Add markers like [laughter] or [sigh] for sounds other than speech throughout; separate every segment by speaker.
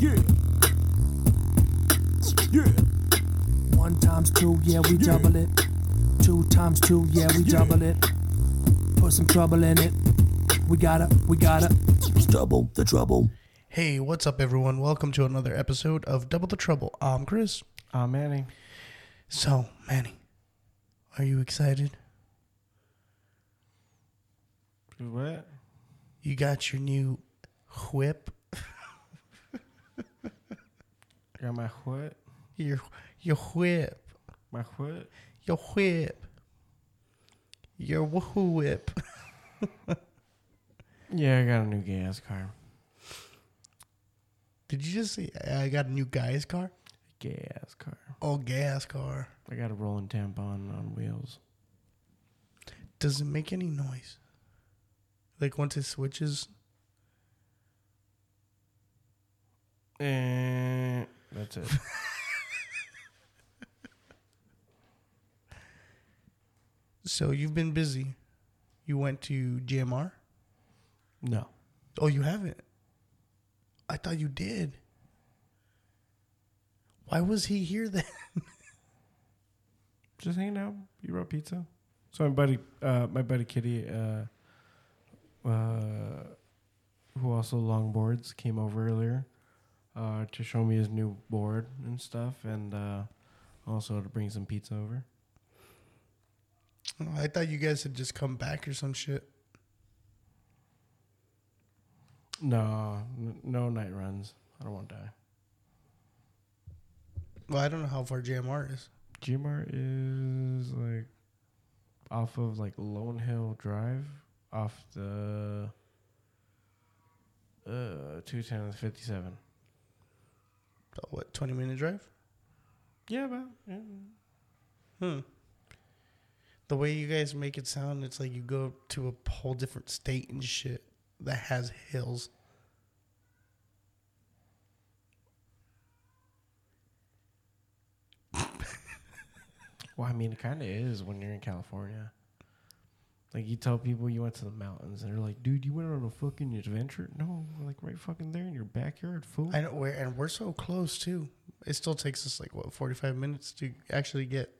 Speaker 1: Yeah. Yeah.
Speaker 2: One times two, yeah, we double it. Two times two, yeah, we double it. Put some trouble in it. We gotta, we gotta.
Speaker 1: Double the trouble.
Speaker 3: Hey, what's up, everyone? Welcome to another episode of Double the Trouble. I'm Chris.
Speaker 4: Uh, Manny.
Speaker 3: So, Manny, are you excited?
Speaker 4: What?
Speaker 3: You got your new whip,
Speaker 4: Got my what?
Speaker 3: your your whip,
Speaker 4: My what?
Speaker 3: your whip, your woohoo whip. [laughs]
Speaker 4: Yeah, I got a new gas car.
Speaker 3: Did you just say I got a new guy's car?
Speaker 4: A gas car.
Speaker 3: Oh, gas car.
Speaker 4: I got a rolling tampon on wheels.
Speaker 3: Does it make any noise? Like once it switches?
Speaker 4: And that's it. [laughs]
Speaker 3: So you've been busy. You went to GMR?
Speaker 4: no.
Speaker 3: Oh, you haven't? I thought you did. Why was he here then?
Speaker 4: Just hanging out. You brought pizza. So my buddy, uh, my buddy Kitty, uh, uh, who also longboards, came over earlier uh, to show me his new board and stuff, and uh, also to bring some pizza over.
Speaker 3: I thought you guys had just come back or some shit.
Speaker 4: No, n- no night runs. I don't want to die.
Speaker 3: Well, I don't know how far GMR is.
Speaker 4: GMR is like off of like Lone Hill Drive, off the uh two ten fifty seven.
Speaker 3: About, what, 20 minute drive?
Speaker 4: Yeah, about yeah.
Speaker 3: Hmm. The way you guys make it sound, it's like you go to a whole different state and shit that has hills. [laughs]
Speaker 4: Well, I mean, it kind of is when you're in California. Like you tell people you went to the mountains, and they're like, "Dude, you went on a fucking adventure." No, we're like right fucking there in your backyard, fool.
Speaker 3: I know where, and we're so close too. It still takes us like what 45 minutes to actually get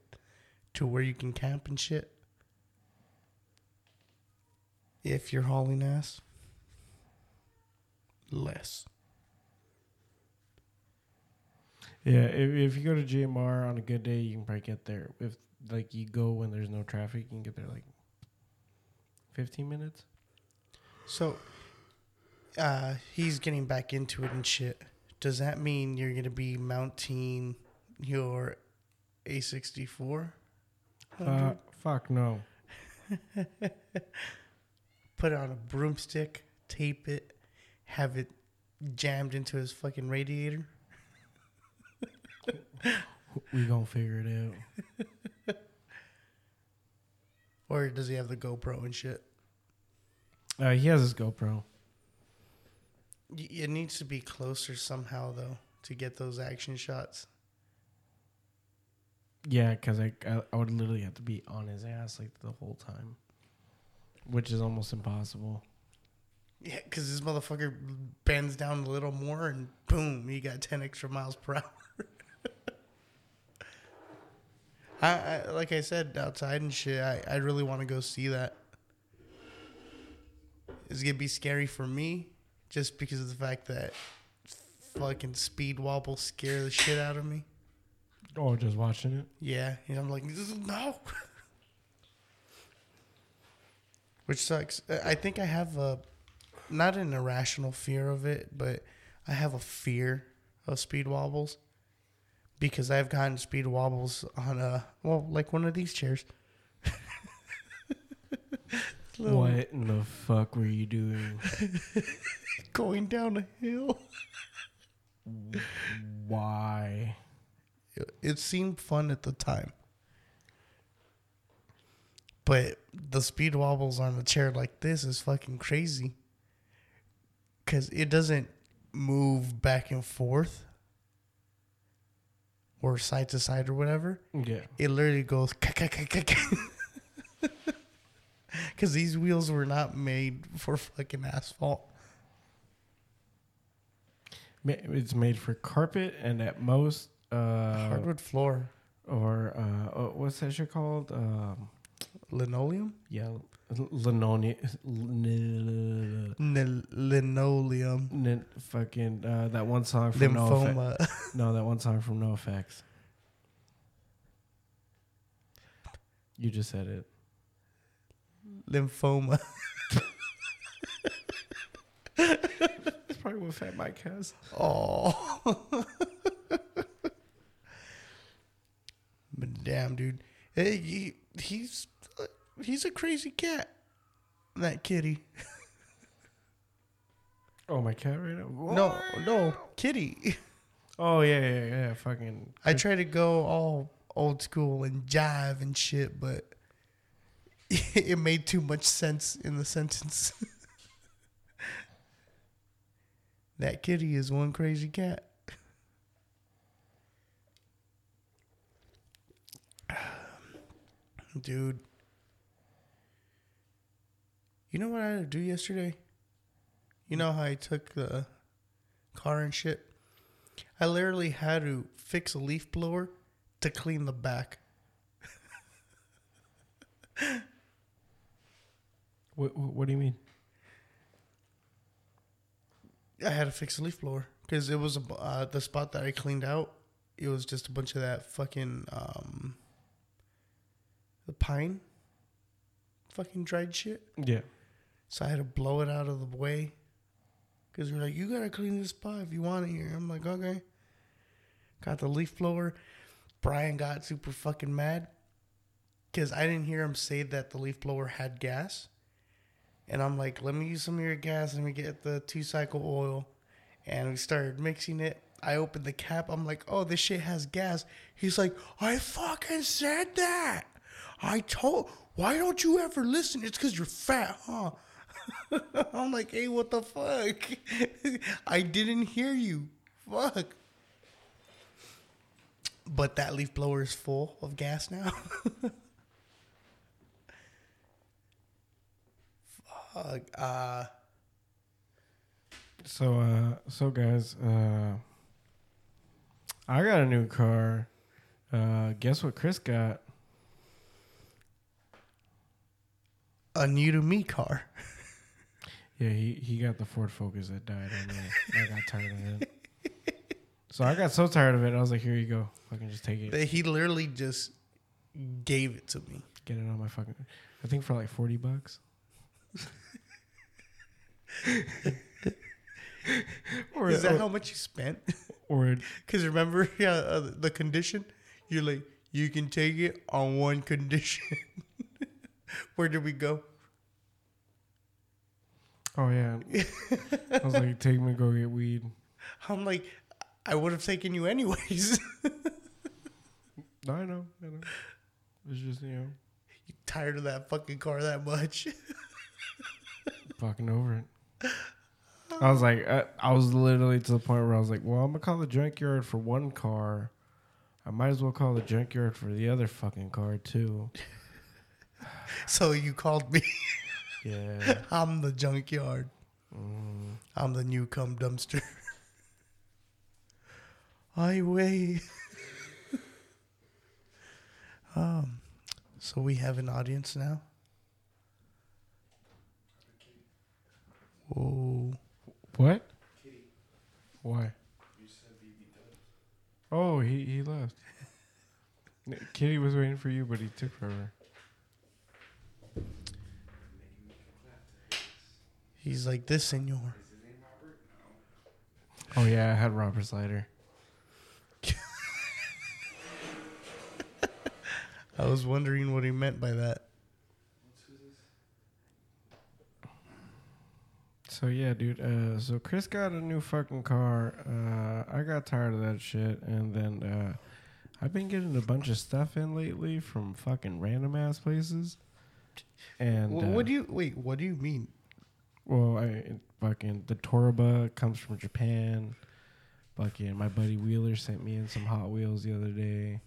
Speaker 3: to where you can camp and shit. If you're hauling ass, less.
Speaker 4: Yeah, if, if you go to GMR on a good day, you can probably get there. If like you go when there's no traffic, you can get there like fifteen minutes.
Speaker 3: So, uh, he's getting back into it and shit. Does that mean you're gonna be mounting your A64?
Speaker 4: Uh, fuck no. [laughs]
Speaker 3: Put it on a broomstick, tape it, have it jammed into his fucking radiator. [laughs]
Speaker 4: We gonna figure it out. [laughs]
Speaker 3: Or does he have the GoPro and shit?
Speaker 4: Uh, he has his GoPro.
Speaker 3: It needs to be closer somehow though to get those action shots.
Speaker 4: Yeah, because I, I I would literally have to be on his ass like the whole time, which is almost impossible.
Speaker 3: Yeah, because this motherfucker bends down a little more and boom, you got 10 extra miles per [laughs] hour. I, I Like I said, outside and shit, I, I really want to go see that. It's going to be scary for me just because of the fact that fucking speed wobbles scare the shit out of me.
Speaker 4: Oh, just watching it.
Speaker 3: Yeah, and I'm like, no. Which sucks. I think I have a, not an irrational fear of it, but I have a fear of speed wobbles because I've gotten speed wobbles on a, well, like one of these chairs. [laughs] Little-
Speaker 4: What in the fuck were you doing? [laughs]
Speaker 3: Going down a hill. [laughs]
Speaker 4: Why?
Speaker 3: It, it seemed fun at the time. But the speed wobbles on a chair like this is fucking crazy. Because it doesn't move back and forth or side to side or whatever.
Speaker 4: Yeah.
Speaker 3: It literally goes. [laughs] [laughs] Because these wheels were not made for fucking asphalt.
Speaker 4: It's made for carpet and at most uh,
Speaker 3: Hardwood floor,
Speaker 4: or uh, oh, what's that shit called? Um,
Speaker 3: linoleum,
Speaker 4: yeah, linoleum. N-
Speaker 3: linoleum,
Speaker 4: n- fucking uh, that one song from
Speaker 3: NOFX. [laughs]
Speaker 4: No, that one song from NOFX. You just said it.
Speaker 3: Lymphoma. [laughs]
Speaker 4: That's probably what Fat Mike has.
Speaker 3: Oh. but damn, dude, hey, he, he's he's a crazy cat. That kitty.
Speaker 4: Oh, my cat right now.
Speaker 3: No, no, kitty.
Speaker 4: Oh yeah, yeah, yeah. Fucking.
Speaker 3: I try to go all old school and jive and shit, but [laughs] it made too much sense in the sentence. [laughs] that kitty is one crazy cat. [sighs] Dude. You know what I had to do yesterday? You know how I took the car and shit? I literally had to fix a leaf blower to clean the back. [laughs]
Speaker 4: What, what, do you mean?
Speaker 3: I had to fix a leaf blower because it was a, uh, the spot that I cleaned out. It was just a bunch of that fucking um, the pine, fucking dried shit.
Speaker 4: Yeah.
Speaker 3: So I had to blow it out of the way because they're like, "You gotta clean this spot if you want it here." I'm like, "Okay." Got the leaf blower. Brian got super fucking mad because I didn't hear him say that the leaf blower had gas. And I'm like, let me use some of your gas. Let me get the two cycle oil. And we started mixing it. I opened the cap. I'm like, oh, this shit has gas. He's like, I fucking said that. I told, why don't you ever listen? It's because you're fat, huh? [laughs] I'm like, hey, what the fuck? [laughs] I didn't hear you. Fuck. But that leaf blower is full of gas now. [laughs] Uh,
Speaker 4: So, uh, so guys, uh, I got a new car. Uh, guess what Chris got?
Speaker 3: a new to me car. [laughs]
Speaker 4: Yeah, he, he got the Ford Focus that died on me. I got tired of it. [laughs] So I got so tired of it, I was like, here you go. Fucking just take it.
Speaker 3: He literally just gave it to me.
Speaker 4: Get it on my fucking. I think for like 40 bucks. [laughs] or,
Speaker 3: Is that
Speaker 4: or,
Speaker 3: how much you spent? [laughs]
Speaker 4: or
Speaker 3: Because [laughs] remember yeah, uh, the condition? You're like, you can take it on one condition. Where did we go?
Speaker 4: oh yeah, I was like, take me go get weed.
Speaker 3: I'm like, I would have taken you anyways.
Speaker 4: No, I know, I know. It's just you know,
Speaker 3: you tired of that fucking car that much?
Speaker 4: Fucking over it. I was like, I, I was literally to the point where I was like, well, I'm gonna call the junkyard for one car. I might as well call the junkyard for the other fucking car too. [sighs]
Speaker 3: so you called me.
Speaker 4: Yeah. [laughs]
Speaker 3: I'm the junkyard.
Speaker 4: Mm.
Speaker 3: I'm the new cum dumpster. [laughs] I weigh. [laughs] um, so we have an audience now. Whoa.
Speaker 4: What? Kitty. Why? Oh, he he left. [laughs] Kitty was waiting for you, but he took forever.
Speaker 3: He's like this, senor.
Speaker 4: Oh yeah, I had Robert's lighter. [laughs]
Speaker 3: I was wondering what he meant by that.
Speaker 4: So yeah, dude. Uh, so Chris got a new fucking car. Uh, I got tired of that shit, and then uh, I've been getting a bunch of stuff in lately from fucking random ass places. And
Speaker 3: Wh-
Speaker 4: uh,
Speaker 3: what do you wait? What do you mean?
Speaker 4: Well, I fucking the Toreba comes from Japan. Fucking my buddy Wheeler sent me in some Hot Wheels the other day,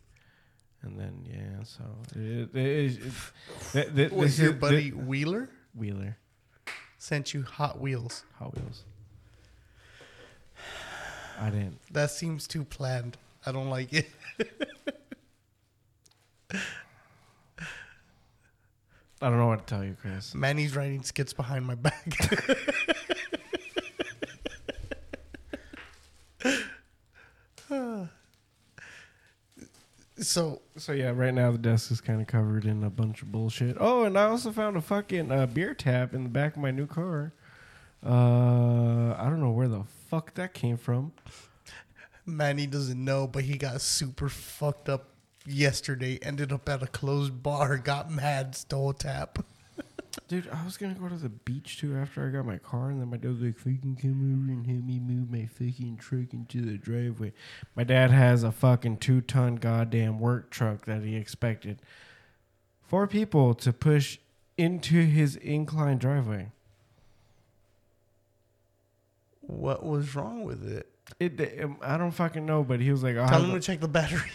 Speaker 4: and then yeah, so it, it, it, it,
Speaker 3: Was
Speaker 4: this
Speaker 3: your buddy Wheeler
Speaker 4: Wheeler
Speaker 3: sent you Hot Wheels?
Speaker 4: Hot Wheels? I didn't.
Speaker 3: That seems too planned. I don't like it. [laughs]
Speaker 4: I don't know what to tell you, Chris.
Speaker 3: Manny's writing skits behind my back. [laughs] so
Speaker 4: So yeah, right now the desk is kind of covered in a bunch of bullshit. Oh, and I also found a fucking uh, beer tap in the back of my new car. Uh, I don't know where the fuck that came from.
Speaker 3: Manny doesn't know, but he got super fucked up yesterday. Ended up at a closed bar, got mad, stole a tap.
Speaker 4: Dude, I was gonna go to the beach too after I got my car, and then my dad was like, "Fucking come over and help me move my fucking truck into the driveway." My dad has a fucking two-ton goddamn work truck that he expected four people to push into his incline driveway.
Speaker 3: What was wrong with it?
Speaker 4: It, I don't fucking know, but he was like, "I'll
Speaker 3: Tell him to check the battery. [laughs]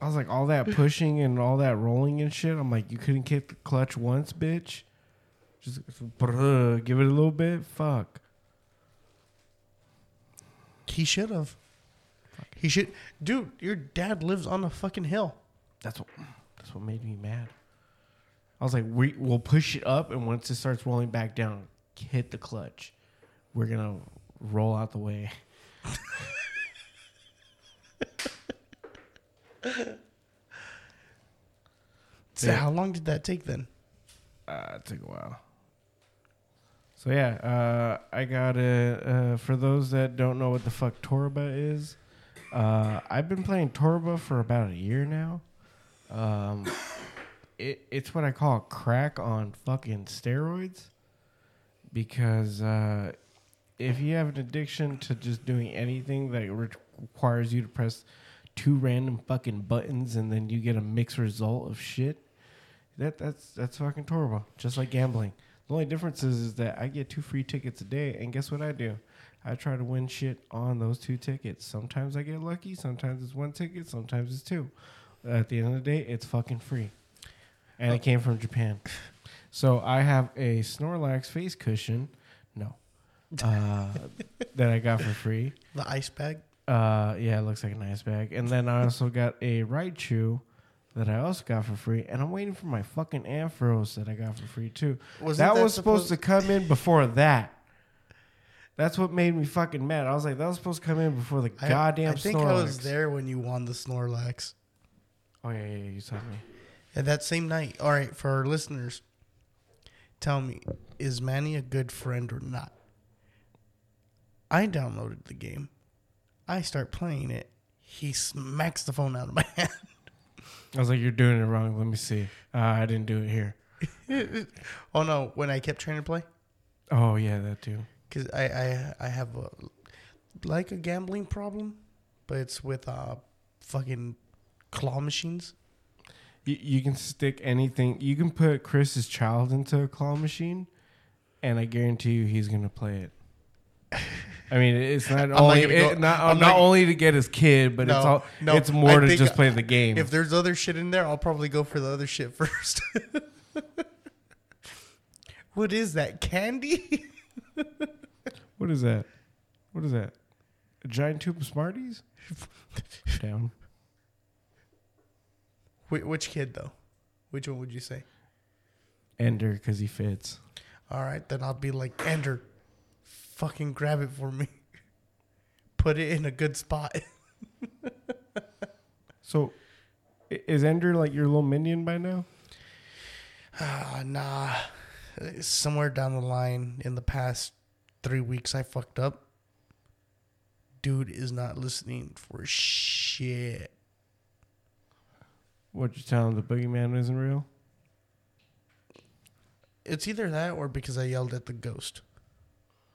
Speaker 4: I was like, all that pushing and all that rolling and shit. I'm like, you couldn't kick the clutch once, bitch. Just brrr, give it a little bit. Fuck.
Speaker 3: He should have. He should, dude. Your dad lives on a fucking hill.
Speaker 4: That's what. That's what made me mad. I was like, we we'll push it up, and once it starts rolling back down, hit the clutch. We're gonna roll out the way. [laughs]
Speaker 3: So
Speaker 4: Yeah.
Speaker 3: how long did that take then?
Speaker 4: Uh, it took a while. So yeah, uh, I got it. Uh, for those that don't know what the fuck Toreba is, uh, I've been playing Toreba for about a year now. Um, it, it's what I call crack on fucking steroids, because uh, if you have an addiction to just doing anything that re- requires you to press two random fucking buttons and then you get a mixed result of shit, that that's that's fucking Toreba. Just like gambling. The only difference is, is that I get two free tickets a day, and guess what I do? I try to win shit on those two tickets. Sometimes I get lucky. Sometimes it's one ticket. Sometimes it's two. At the end of the day, it's fucking free, and it came from Japan. So I have a Snorlax face cushion. No, [laughs] uh, that I got for free.
Speaker 3: The ice bag.
Speaker 4: Uh, yeah, it looks like a nice bag. And then I also got a Raichu that I also got for free. And I'm waiting for my fucking Ampharos that I got for free too.
Speaker 3: Wasn't
Speaker 4: that,
Speaker 3: that
Speaker 4: was supposed,
Speaker 3: supposed-
Speaker 4: to come in before that. That's what made me fucking mad. I was like, that was supposed to come in before the
Speaker 3: I-
Speaker 4: goddamn
Speaker 3: I, think
Speaker 4: Snorlax.
Speaker 3: I was there when you won the Snorlax.
Speaker 4: Oh yeah, yeah, yeah, you saw me.
Speaker 3: And that same night, all right, for our listeners, tell me, is Manny a good friend or not? I downloaded the game. I start playing it. He smacks the phone out of my [laughs] hand.
Speaker 4: I was like, you're doing it wrong. Let me see. Uh, I didn't do it here. [laughs]
Speaker 3: oh no, when I kept trying to play,
Speaker 4: Oh yeah, that too.
Speaker 3: because I, I I have a like a gambling problem, but it's with uh fucking claw machines.
Speaker 4: You, you can stick anything. You can put Chris's child into a claw machine, and I guarantee you he's gonna play it. [laughs] I mean, it's not
Speaker 3: not
Speaker 4: only
Speaker 3: gonna
Speaker 4: it- not,
Speaker 3: I'm
Speaker 4: not,
Speaker 3: not-
Speaker 4: only to get his kid, but it's all
Speaker 3: no,
Speaker 4: it's more
Speaker 3: I
Speaker 4: to just play the game.
Speaker 3: If there's other shit in there, I'll probably go for the other shit first. [laughs] what is that candy? [laughs]
Speaker 4: what is that? What is that? A giant tube of Smarties? [laughs] Down.
Speaker 3: Wh- which kid though? Which one would you say?
Speaker 4: Ender because he fits.
Speaker 3: All right, then I'll be like Ender, fucking grab it for me. [laughs] Put it in a good spot. [laughs]
Speaker 4: So, is Ender like your little minion by now?
Speaker 3: Ah, nah. Somewhere down the line in the past three weeks, I fucked up. Dude is not listening for shit.
Speaker 4: What you tell him the boogeyman isn't real?
Speaker 3: It's either that or because I yelled at the ghost.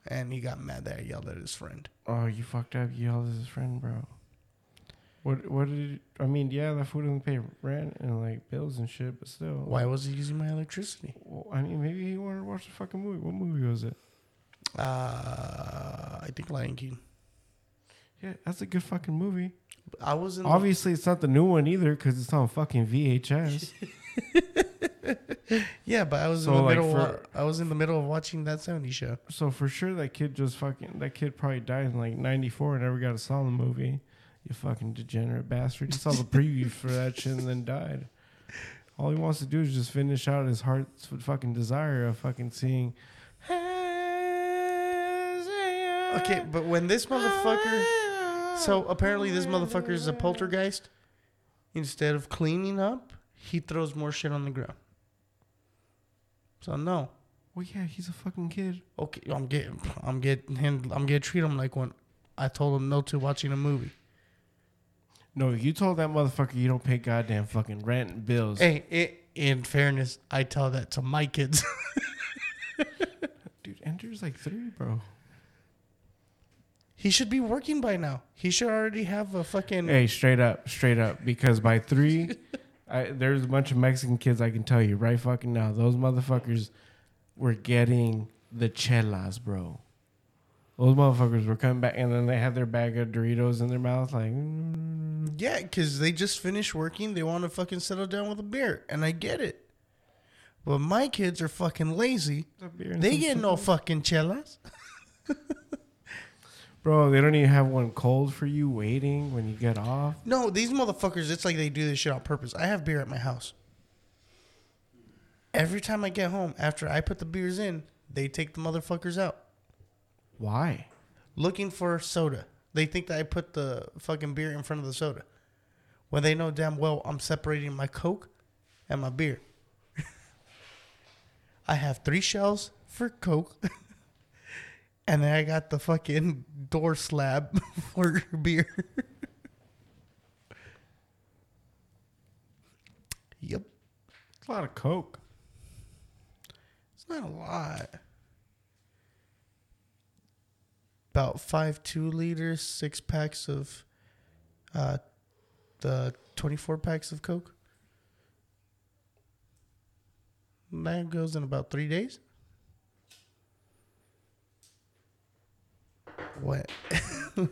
Speaker 3: And he got mad that I yelled at his friend.
Speaker 4: Oh, you fucked up. You yelled at his friend, bro. What? What did? I mean, yeah, that food doesn't pay rent and like bills and shit, but still.
Speaker 3: Why was he using my electricity?
Speaker 4: Well, I mean, maybe he wanted to watch the fucking movie. What movie was it?
Speaker 3: Uh, I think Lion King.
Speaker 4: Yeah, that's a good fucking movie.
Speaker 3: I was in. the-
Speaker 4: Obviously, it's not the new one either because it's on fucking VHS. [laughs] [laughs]
Speaker 3: Yeah, but I was
Speaker 4: So,
Speaker 3: in the
Speaker 4: like,
Speaker 3: middle.
Speaker 4: for-
Speaker 3: of, I was in the middle of watching that '70s show.
Speaker 4: So for sure, that kid just fucking. That kid probably died in like '94 and never got to saw the movie. You fucking degenerate bastard! He saw the preview for that shit and then died. All he wants to do is just finish out his heart's fucking desire of fucking seeing.
Speaker 3: Okay, but when this motherfucker, so apparently this motherfucker is a poltergeist. Instead of cleaning up, he throws more shit on the ground. So no,
Speaker 4: Well, yeah, he's a fucking kid.
Speaker 3: okay, I'm getting, I'm getting him, I'm gonna treat him like when I told him no to watching a movie.
Speaker 4: No, you told that motherfucker you don't pay goddamn fucking rent and bills.
Speaker 3: Hey, it, in fairness, I tell that to my kids. [laughs]
Speaker 4: Dude, Andrew's like three, bro.
Speaker 3: he should be working by now. He should already have a fucking.
Speaker 4: Hey, straight up, straight up. Because by three, [laughs] I, there's a bunch of Mexican kids I can tell you right fucking now. Those motherfuckers were getting the chelas, bro. Those motherfuckers were coming back, and then they had their bag of Doritos in their mouth, like. Mm,
Speaker 3: Yeah, because they just finished working. They want to fucking settle down with a beer, and I get it. But my kids are fucking lazy. They get no fucking chelas. [laughs]
Speaker 4: Bro, they don't even have one cold for you waiting when you get off.
Speaker 3: No, these motherfuckers, it's like they do this shit on purpose. I have beer at my house. Every time I get home, after I put the beers in, they take the motherfuckers out
Speaker 4: Why?
Speaker 3: looking for soda. They think that I put the fucking beer in front of the soda. When they know damn well I'm separating my Coke and my beer. [laughs] I have three shells for Coke. [laughs] and then I got the fucking door slab [laughs] for beer. yep.
Speaker 4: It's a lot of Coke.
Speaker 3: It's not a lot. About five two liters, six packs of uh the twenty four packs of Coke. That goes in about three days. What? [laughs]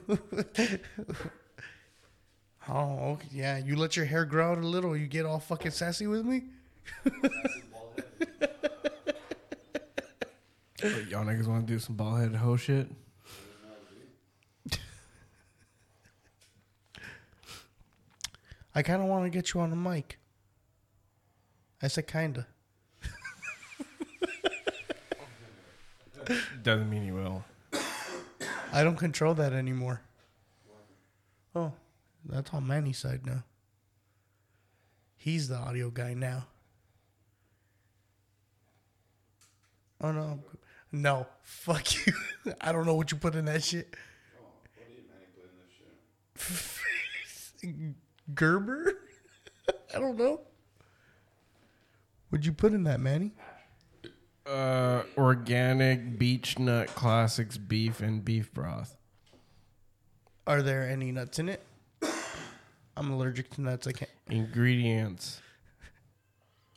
Speaker 3: oh, okay. yeah. You let your hair grow out a little, you get all fucking sassy with me? [laughs]
Speaker 4: But y'all niggas want to do some ball headed hoe shit?
Speaker 3: I kind of want to get you on the mic. I said kinda.
Speaker 4: Doesn't mean you will.
Speaker 3: I don't control that anymore. Oh, that's on Manny's side now. He's the audio guy now. Oh no, no, fuck you. [laughs] I don't know what you put in that shit. [laughs] Gerber? [laughs] I don't know. What'd you put in that, Manny?
Speaker 4: Uh, organic beech nut classics beef and beef broth.
Speaker 3: Are there any nuts in it? I'm allergic to nuts. I can't.
Speaker 4: Ingredients.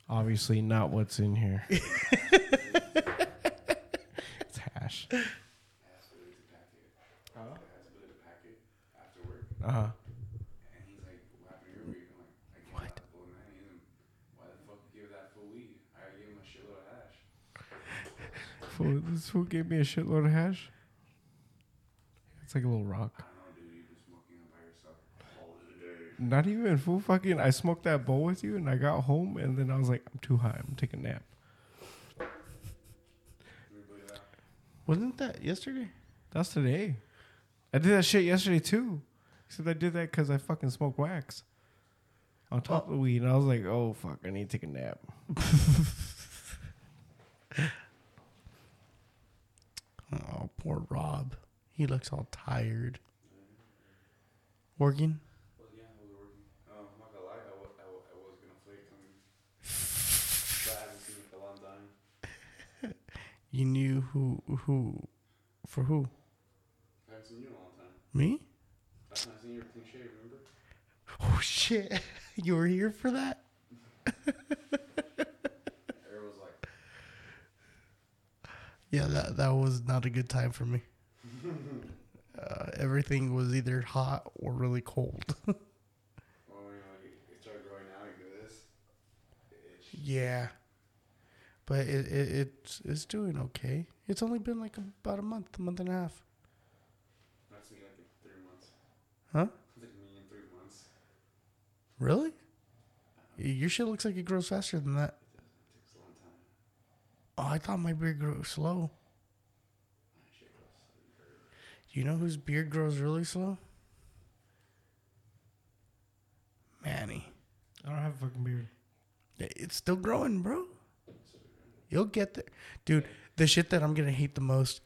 Speaker 4: Obviously, not what's in here. [laughs] it's hash. Uh huh.
Speaker 3: What?
Speaker 4: Fool, this fool gave me a shitload of hash. It's like a little rock. Not even full fucking. I smoked that bowl with you, and I got home, and then I was like, I'm too high. I'm taking a nap.
Speaker 3: Wasn't that yesterday?
Speaker 4: That's today. I did that shit yesterday too. Except I did that because I fucking smoked wax on top oh. of the weed, and I was like, oh fuck, I need to take a nap. [laughs]
Speaker 3: Oh, poor Rob. He looks all tired. Organ? Well yeah, I was working? You in a long time. [laughs] You knew who who for who? I haven't seen you in a long time. Me? Last time I seen you were clean shaved, remember? Oh [laughs] shit! You were here for that? [laughs] yeah, that that was not a good time for me. Uh, everything was either hot or really cold. [laughs] yeah. but it, it it's it's doing okay. It's only been like about a month, a month and a half.
Speaker 5: That's me like three months.
Speaker 3: Huh?
Speaker 5: Like me in three months.
Speaker 3: Really? Your shit looks like it grows faster than that.
Speaker 5: It takes a long time.
Speaker 3: Oh, I thought my beard grew slow. You know whose beard grows really slow? Manny.
Speaker 4: I don't have a fucking beard.
Speaker 3: It's still growing, bro. You'll get there. Dude, the shit that I'm gonna hate the most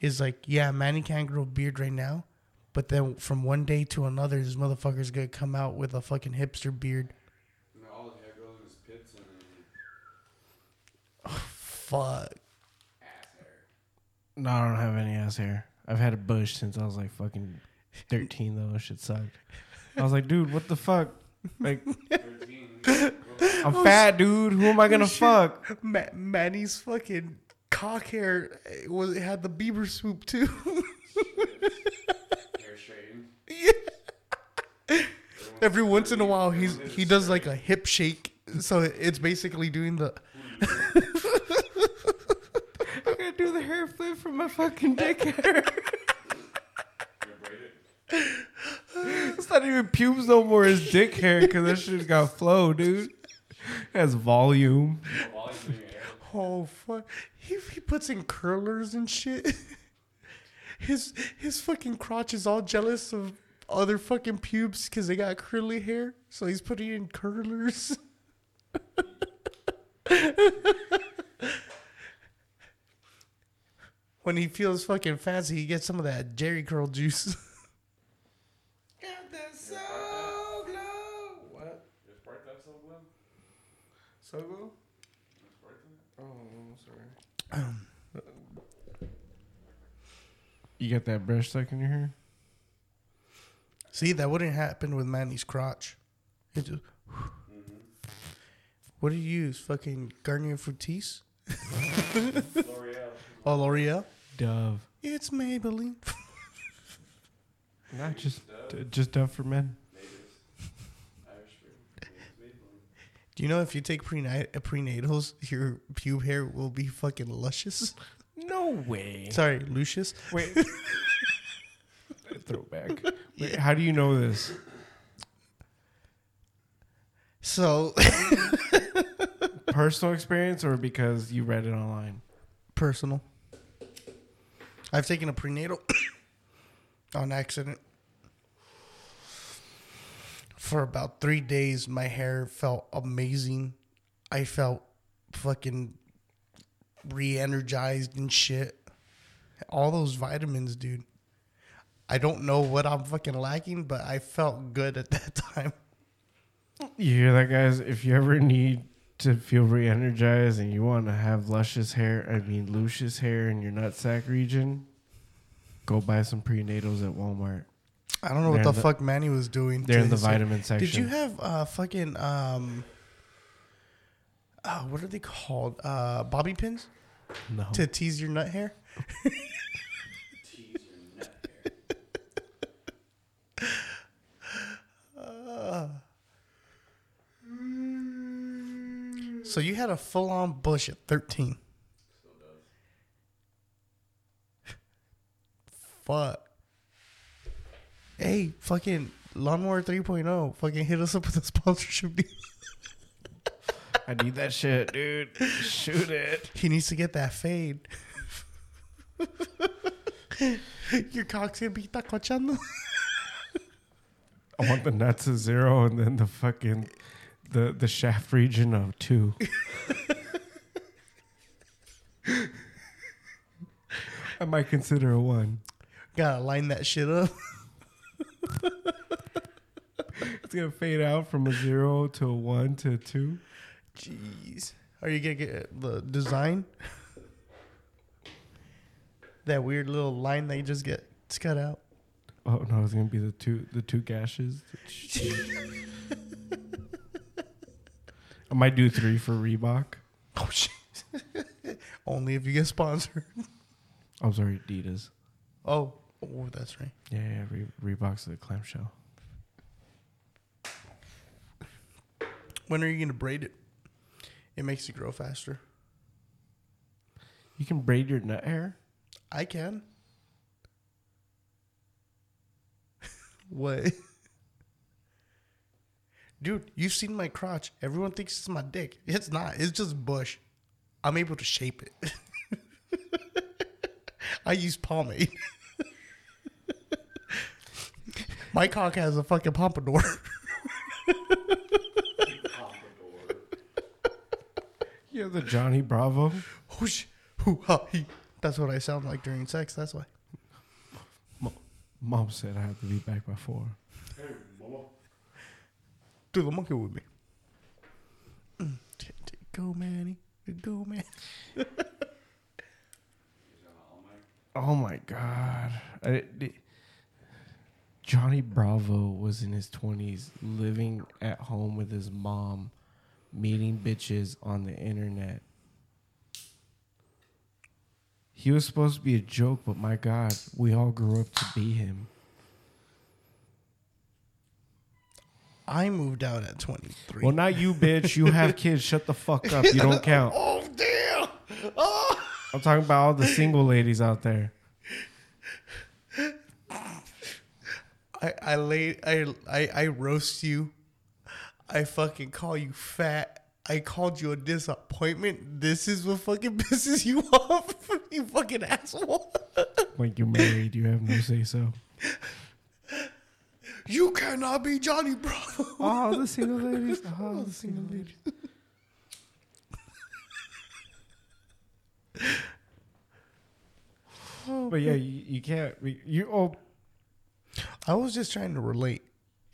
Speaker 3: is like, yeah, Manny can't grow a beard right now, but then from one day to another, this motherfucker's gonna come out with a fucking hipster beard.
Speaker 5: And then all the hair goes in his pits and then
Speaker 3: Fuck.
Speaker 4: No, I don't have any ass hair. I've had a bush since I was like fucking 13 though. That shit sucked. I was like, dude, what the fuck? Like, I'm fat, dude. Who am I gonna fuck?
Speaker 3: Ma- Manny's fucking cock hair eh, was it had the Bieber swoop too. [laughs]
Speaker 5: hair straightened.
Speaker 3: Every once in a while, he's he does like a hip shake, so it's basically doing the. [laughs]
Speaker 4: Do the hair flip from my fucking dick hair. It's not even pubes no more. It's dick hair because that shit's got flow, dude. It has volume.
Speaker 5: While he's doing your hair.
Speaker 3: Oh fuck! He he puts in curlers and shit. His his fucking crotch is all jealous of other fucking pubes because they got curly hair, so he's putting in curlers. [laughs] when he feels fucking fancy, he gets some of that Jheri curl juice. [laughs]
Speaker 4: Got that Soul Glo. What?
Speaker 5: You spark that so well?
Speaker 4: Soul Glo?
Speaker 5: You spark that?
Speaker 4: Oh, sorry. Um, you got that brush stuck in your hair?
Speaker 3: See, that wouldn't happen with Manny's crotch. It just, mm-hmm. what do you use? Fucking Garnier Fructis? [laughs]
Speaker 5: L'Oreal.
Speaker 3: Oh, L'Oreal?
Speaker 4: Dove.
Speaker 3: It's Maybelline.
Speaker 4: Not just d- just Dove for men.
Speaker 5: Natives. Irish Spring. Maybelline.
Speaker 3: Do you know if you take prenat- uh, prenatals, your pube hair will be fucking luscious?
Speaker 4: No way.
Speaker 3: Sorry, Lucius.
Speaker 4: Wait. [laughs] Throwback. Wait, how do you know this?
Speaker 3: So,
Speaker 4: Personal experience or because you read it online?
Speaker 3: personal. I've taken a prenatal [coughs] on accident. For about three days, my hair felt amazing. I felt fucking re energized and shit. All those vitamins, dude. I don't know what I'm fucking lacking, but I felt good at that [laughs] time.
Speaker 4: You hear that, guys? If you ever need to feel re-energized and you want to have luscious hair, I mean luscious hair in your nutsack region, go buy some prenatals at Walmart.
Speaker 3: I don't know
Speaker 4: They're
Speaker 3: what the,
Speaker 4: the-
Speaker 3: fuck Manny was doing.
Speaker 4: They're in the vitamin section.
Speaker 3: Did you have uh fucking um uh, what are they called? Uh bobby pins
Speaker 4: no?
Speaker 3: to tease your nut hair? [laughs]
Speaker 5: Tease your nut hair.
Speaker 3: So you had a full on bush at 13.
Speaker 5: Still does.
Speaker 3: Fuck. Hey, fucking Lawnmower 3.0, fucking hit us up with a sponsorship deal.
Speaker 4: I need that shit, dude. Shoot it.
Speaker 3: He needs to get that fade. Your cock's gonna be tacochando.
Speaker 4: I want the nuts of zero and then the fucking the the shaft region of two. I might consider a one.
Speaker 3: Gotta line that shit up.
Speaker 4: It's gonna fade out from a zero to a one to a two.
Speaker 3: Jeez. Are you gonna get the design? that weird little line that you just get cut out.
Speaker 4: Oh no, it's gonna be the two the two gashes. [laughs] I might do three for Reebok.
Speaker 3: Oh shit. [laughs] Only if you get sponsored.
Speaker 4: I'm sorry, Adidas.
Speaker 3: Oh, oh, that's right.
Speaker 4: Yeah, yeah, Re- Reebok's the clamshell.
Speaker 3: When are you gonna braid it? It makes you grow faster.
Speaker 4: You can braid your nut hair.
Speaker 3: I can. [laughs] what? Dude, you've seen my crotch. Everyone thinks it's my dick. It's not. It's just bush. I'm able to shape it. [laughs] I use pomade. [laughs] my cock has a fucking pompadour. [laughs]
Speaker 4: You have the Johnny Bravo.
Speaker 3: Whoosh, hoo, ha, he. That's what I sound like during sex. That's why.
Speaker 4: Mom said I have to be back by four.
Speaker 3: Do the monkey with me. Go, Manny. Go, man.
Speaker 4: Oh my god. I, it- Johnny Bravo was in his 20s living at home with his mom, meeting bitches on the internet. He was supposed to be a joke, but my god, we all grew up to be him.
Speaker 3: I moved out at 23.
Speaker 4: Well, not you, bitch. You have [laughs] kids. Shut the fuck up. You don't count. [laughs]
Speaker 3: oh, damn. Oh.
Speaker 4: I'm talking about all the single ladies out there.
Speaker 3: I, I lay I, I I roast you. I fucking call you fat. I called you a disappointment. This is what fucking [laughs] pisses you off, you fucking asshole.
Speaker 4: Like you're married, you have no say so.
Speaker 3: You cannot be Johnny Bravo.
Speaker 4: Oh, the single [laughs] ladies. Oh, oh the single ladies. [laughs] But yeah, you, you can't. be- You oh,
Speaker 3: I was just trying to relate.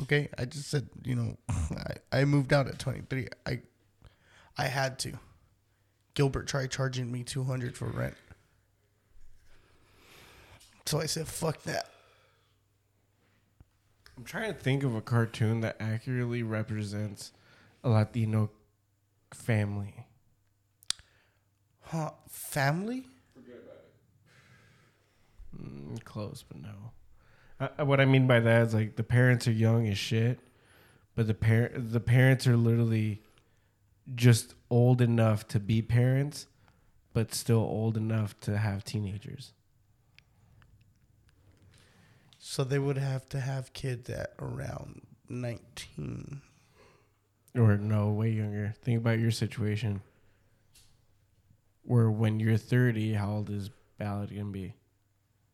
Speaker 3: Okay, I just said you know, [laughs] I, I moved out at 23. I I had to. Gilbert tried charging me 200 for rent. So I said, fuck that.
Speaker 4: I'm trying to think of a cartoon that accurately represents a Latino family.
Speaker 3: Huh? Family?
Speaker 4: Mm, close, but no. Uh, what I mean by that is like the parents are young as shit, but the parent the parents are literally just old enough to be parents, but still old enough to have teenagers.
Speaker 3: So they would have to have kids at around 19.
Speaker 4: Or no, way younger. Think about your situation. Where when you're 30, how old is Ballad gonna be?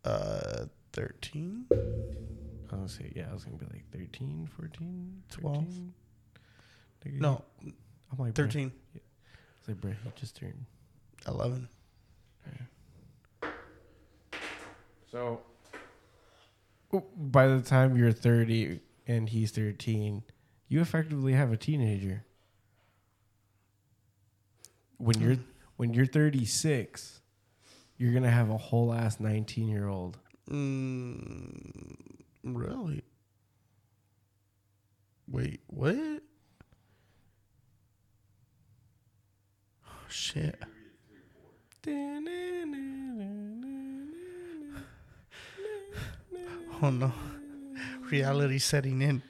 Speaker 3: Uh, 13?
Speaker 4: I was gonna say, yeah, I was gonna be like 13, 14,
Speaker 3: 12.
Speaker 4: 13.
Speaker 3: No,
Speaker 4: I'm like, bruh,
Speaker 3: 13,
Speaker 4: It's like, bro, he just turned
Speaker 3: 11.
Speaker 4: So, by the time you're 30 and he's 13, you effectively have a teenager. When you're when you're 36, you're gonna have a whole ass 19 year old.
Speaker 3: Mm, really? Wait, what? Oh, shit. Oh no. Reality setting in.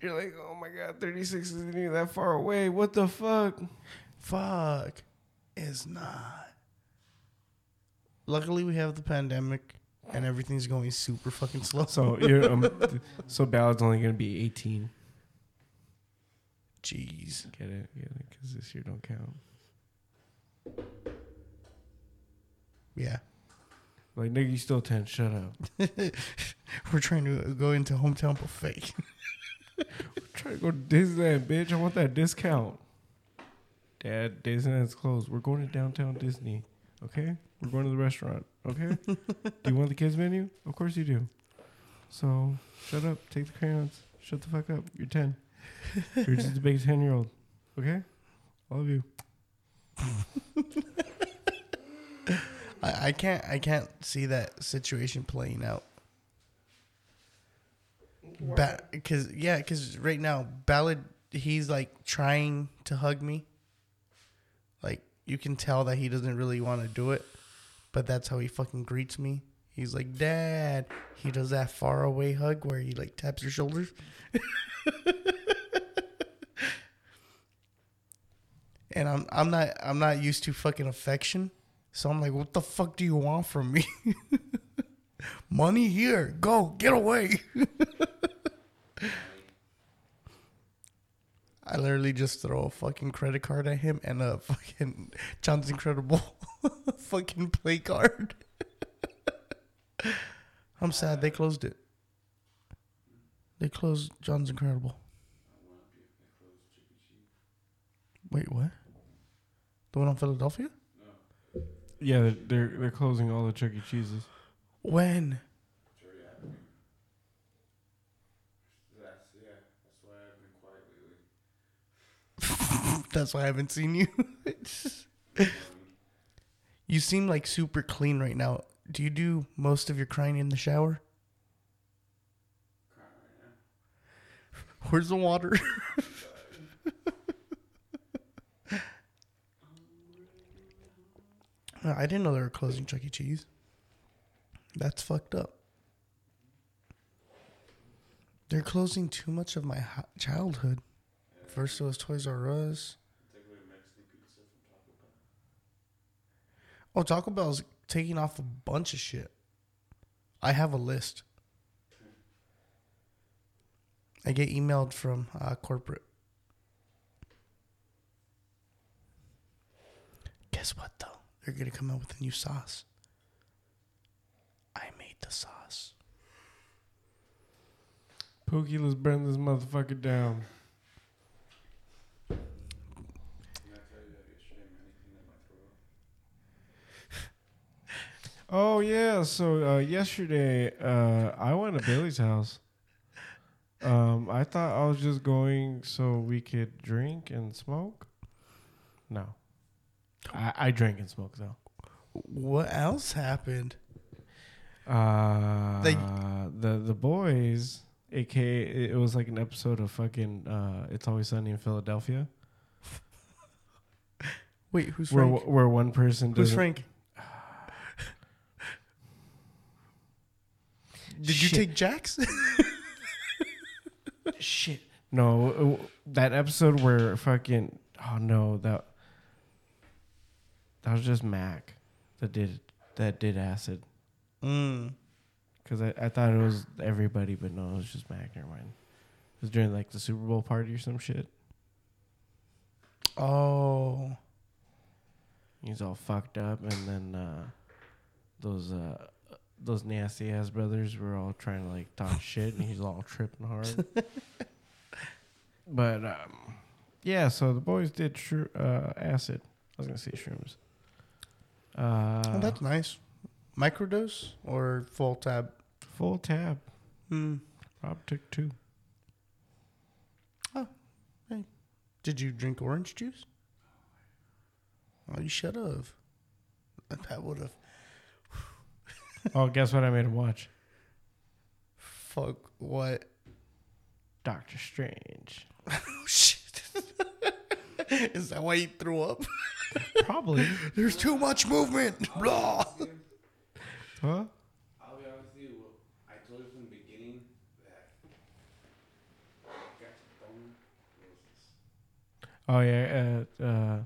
Speaker 4: You're like, oh my god, 36 isn't even that far away. What the fuck?
Speaker 3: Fuck. It's not. Luckily, we have the pandemic and everything's going super fucking slow.
Speaker 4: So you're um, [laughs] so Ballad's only gonna be 18.
Speaker 3: Jeez.
Speaker 4: Get it? Get it? Because this year don't count.
Speaker 3: Yeah.
Speaker 4: Like nigga, you still 10. Shut up. [laughs]
Speaker 3: We're trying to go into hometown buffet. [laughs]
Speaker 4: Try to go to Disneyland, bitch. I want that discount. Dad, Disneyland's closed. We're going to downtown Disney. Okay? We're going to the restaurant. Okay? [laughs] do you want the kids menu? Of course you do. So shut up. Take the crayons. Shut the fuck up. You're 10. You're just a big 10 year old. Okay? All of you.
Speaker 3: I, I can't I can't see that situation playing out. Ba- cause yeah, cause right now Ballad he's like trying to hug me. Like you can tell that he doesn't really want to do it, but that's how he fucking greets me. He's like, "Dad." He does that far away hug where he like taps your shoulders. [laughs] and I'm I'm not I'm not used to fucking affection, So I'm like, what the fuck do you want from me? [laughs] Money here. Go. Get away. [laughs] I literally just throw a fucking credit card at him and a fucking John's Incredible [laughs] fucking play card. I'm sad they closed it. They closed John's Incredible. Wait, what? The one on Philadelphia?
Speaker 4: Yeah, they're they're, they're closing all the Chuck E. Cheeses.
Speaker 3: When?
Speaker 5: That's yeah. That's why I've been quiet lately.
Speaker 3: That's why I haven't seen you. [laughs] you seem like super clean right now. Do you do most of your crying in the shower? Where's the water? [laughs] I didn't know they were closing Chuck E. Cheese. That's fucked up. They're closing too much of my ho- childhood. First it was Toys R Us. Oh, Taco Bell's taking off a bunch of shit. I have a list. I get emailed from uh, corporate. Guess what, though? They're going to come out with a new sauce. I made the sauce.
Speaker 4: Pookie, let's burn this motherfucker down.
Speaker 5: Didn't I tell you that yesterday? Man, anything in my throat.
Speaker 4: Oh yeah, so uh, yesterday uh, I went to Billy's house. Um, I thought I was just going so we could drink and smoke. No, I, I drank and smoked though.
Speaker 3: What else happened?
Speaker 4: Uh,
Speaker 3: Like-
Speaker 4: the the boys, aka it was like an episode of fucking uh, It's Always Sunny in Philadelphia, [laughs]
Speaker 3: Wait, who's
Speaker 4: where
Speaker 3: Frank?
Speaker 4: where one person
Speaker 3: Who's Frank? Did you take Jax?
Speaker 4: Shit. No, that episode where fucking oh no that that was just Mac that did that did acid
Speaker 3: mm.
Speaker 4: because I, I thought it was everybody, but no, it was just Mac. Never mind. It was during like the Super Bowl party or some shit.
Speaker 3: Oh.
Speaker 4: He's all fucked up, and then uh, those uh, those nasty ass brothers were all trying to like talk [laughs] shit, and he's all tripping hard. but um, yeah, so the boys did shro- uh, acid. I was gonna say shrooms. Uh,
Speaker 3: oh, that's nice. Microdose or full tab?
Speaker 4: full tab.
Speaker 3: Hmm.
Speaker 4: Rob took two.
Speaker 3: Did you drink orange juice? Oh, you should have. [laughs] That would have. [laughs]
Speaker 4: oh, guess what? I made him watch
Speaker 3: Fuck what?
Speaker 4: Doctor Strange. [laughs]
Speaker 3: Oh shit! [laughs] Is that why you threw up? [laughs]
Speaker 4: Probably.
Speaker 3: There's too much movement. [laughs] Blah.
Speaker 4: huh?
Speaker 5: I'll be honest with you. I told you from the beginning that Gaston was
Speaker 4: Oh yeah. Uh, uh,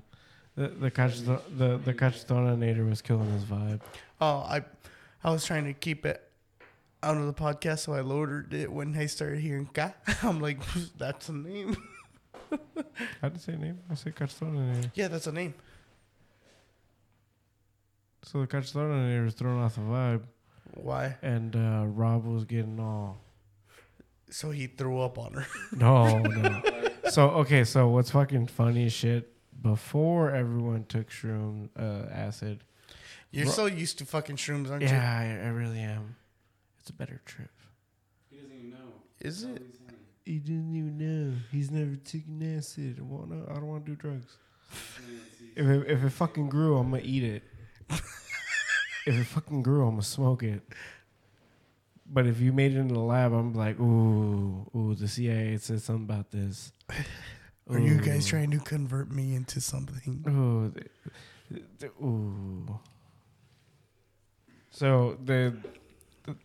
Speaker 4: the the Cachito- the the Cachetonator was killing his vibe.
Speaker 3: Oh, I, I was trying to keep it out of the podcast, so I lowered it when I started hearing "ka." I'm like, that's a name. [laughs]
Speaker 4: I didn't say name. I said Cachetonator.
Speaker 3: Yeah, that's a name.
Speaker 4: So the Cachetonator was throwing off the vibe,
Speaker 3: Why?
Speaker 4: and uh, Rob was getting all.
Speaker 3: So he threw up on her. [laughs]
Speaker 4: No, no. [laughs] so okay, so what's fucking funny as shit? Before everyone took shroom uh, acid.
Speaker 3: You're
Speaker 4: Ro-
Speaker 3: so used to fucking shrooms, aren't you?
Speaker 4: Yeah, I, I really am. It's a better trip.
Speaker 5: He doesn't even know.
Speaker 3: Is it?
Speaker 5: All he's saying.
Speaker 4: He didn't even know. He's never taken acid. I, wanna, I don't want to do drugs. If it, if it fucking grew, I'm gonna eat it. if it fucking grew, I'm gonna smoke it. But if you made it in the lab, I'm like, ooh, ooh, the CIA said something about this.
Speaker 3: Are you guys trying to convert me into something?
Speaker 4: Ooh, ooh. So the, the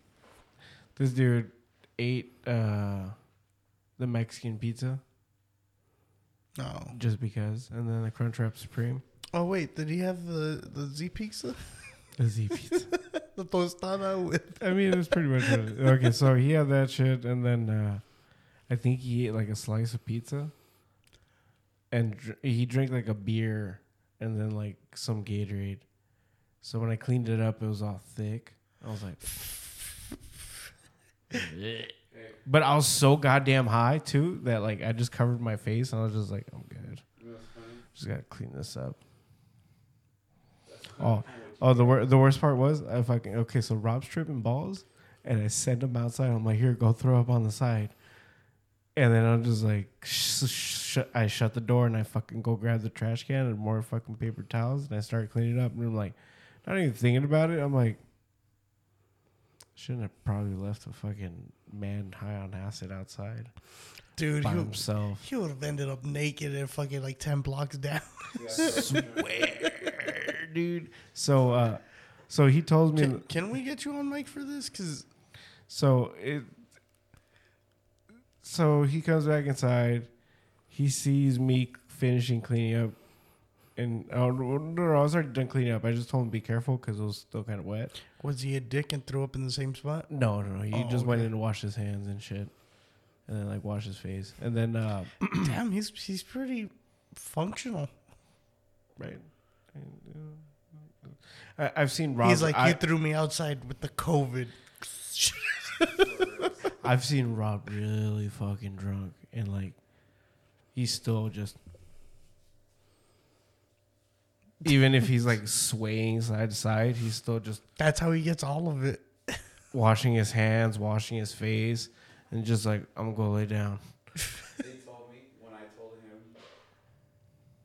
Speaker 4: this dude ate uh, the Mexican pizza
Speaker 3: No.
Speaker 4: just because, and then the Crunchwrap Supreme.
Speaker 3: Oh wait, did he have the the Z pizza? [laughs]
Speaker 4: The Z pizza. [laughs]
Speaker 3: the tostada with
Speaker 4: I mean, it was pretty much it. okay. So he had that shit, and then uh, I think he ate like a slice of pizza, and dr- he drank like a beer, and then like some Gatorade. So when I cleaned it up, it was all thick. I was like, [laughs] but I was so goddamn high too that like I just covered my face, and I was just like, I'm good. Just gotta clean this up. Oh, Oh, the wor- the worst part was I can. Okay, so Rob's tripping balls, and I send him outside. I'm like, here, go throw up on the side, and then I'm just like, sh- sh- I shut the door and I fucking go grab the trash can and more fucking paper towels, and I start cleaning up. And I'm like, not even thinking about it. I'm like, shouldn't have probably left a fucking man high on acid outside
Speaker 3: dude.
Speaker 4: by
Speaker 3: He,
Speaker 4: himself.
Speaker 3: he would have ended up naked and fucking like ten blocks down. [laughs]
Speaker 4: Swear, dude. So, uh, so he told me.
Speaker 3: Can, can we get you on mic for this? Because
Speaker 4: So it. So he comes back inside. He sees me finishing cleaning up, and oh no, no, no, I was already done cleaning up. I just told him to be careful because it was still kind of wet.
Speaker 3: Was he a dick and threw up in the same spot?
Speaker 4: No, no, no. He
Speaker 3: Oh,
Speaker 4: just went
Speaker 3: okay.
Speaker 4: in to wash his hands and shit, and then like washed his face, and then uh, [clears throat]
Speaker 3: Damn, he's he's pretty functional.
Speaker 4: right. I, I've seen Rob.
Speaker 3: he's like,
Speaker 4: I,
Speaker 3: you threw me outside with the COVID. [laughs]
Speaker 4: I've seen Rob really fucking drunk, and like, he's still just. Even if he's like swaying side to side, he's still just
Speaker 3: That's how he gets all of it.
Speaker 4: washing his hands, washing his face, and just like, I'm gonna lay down.
Speaker 5: They told me when I told him,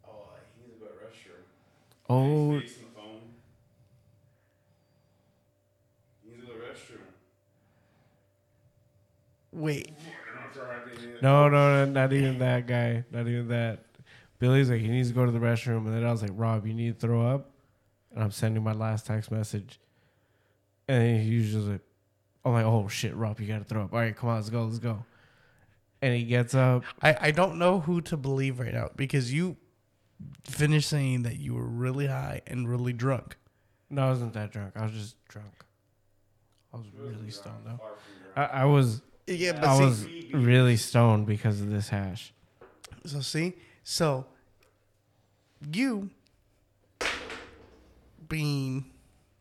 Speaker 5: oh, uh, he needs to go to the restroom.
Speaker 4: Oh,
Speaker 5: He's facing the phone. He needs to go to the restroom.
Speaker 3: Wait,
Speaker 4: no, no, no, not even that guy. Not even that. Billy's like, he needs to go to the restroom. And then I was like, Rob, you need to throw up? And I'm sending my last text message. And he's just like, I'm like, oh shit, Rob, you gotta throw up. All right, come on, let's go, let's go. And he gets up.
Speaker 3: I I don't know who to believe right now because you finished saying that you were really high and really drunk.
Speaker 4: No, I wasn't that drunk. I was just drunk. I was really stoned though.
Speaker 5: Far from drunk.
Speaker 4: I, I was
Speaker 3: Yeah, but
Speaker 4: I
Speaker 3: see,
Speaker 4: was really stoned because of this hash.
Speaker 3: so see, so you being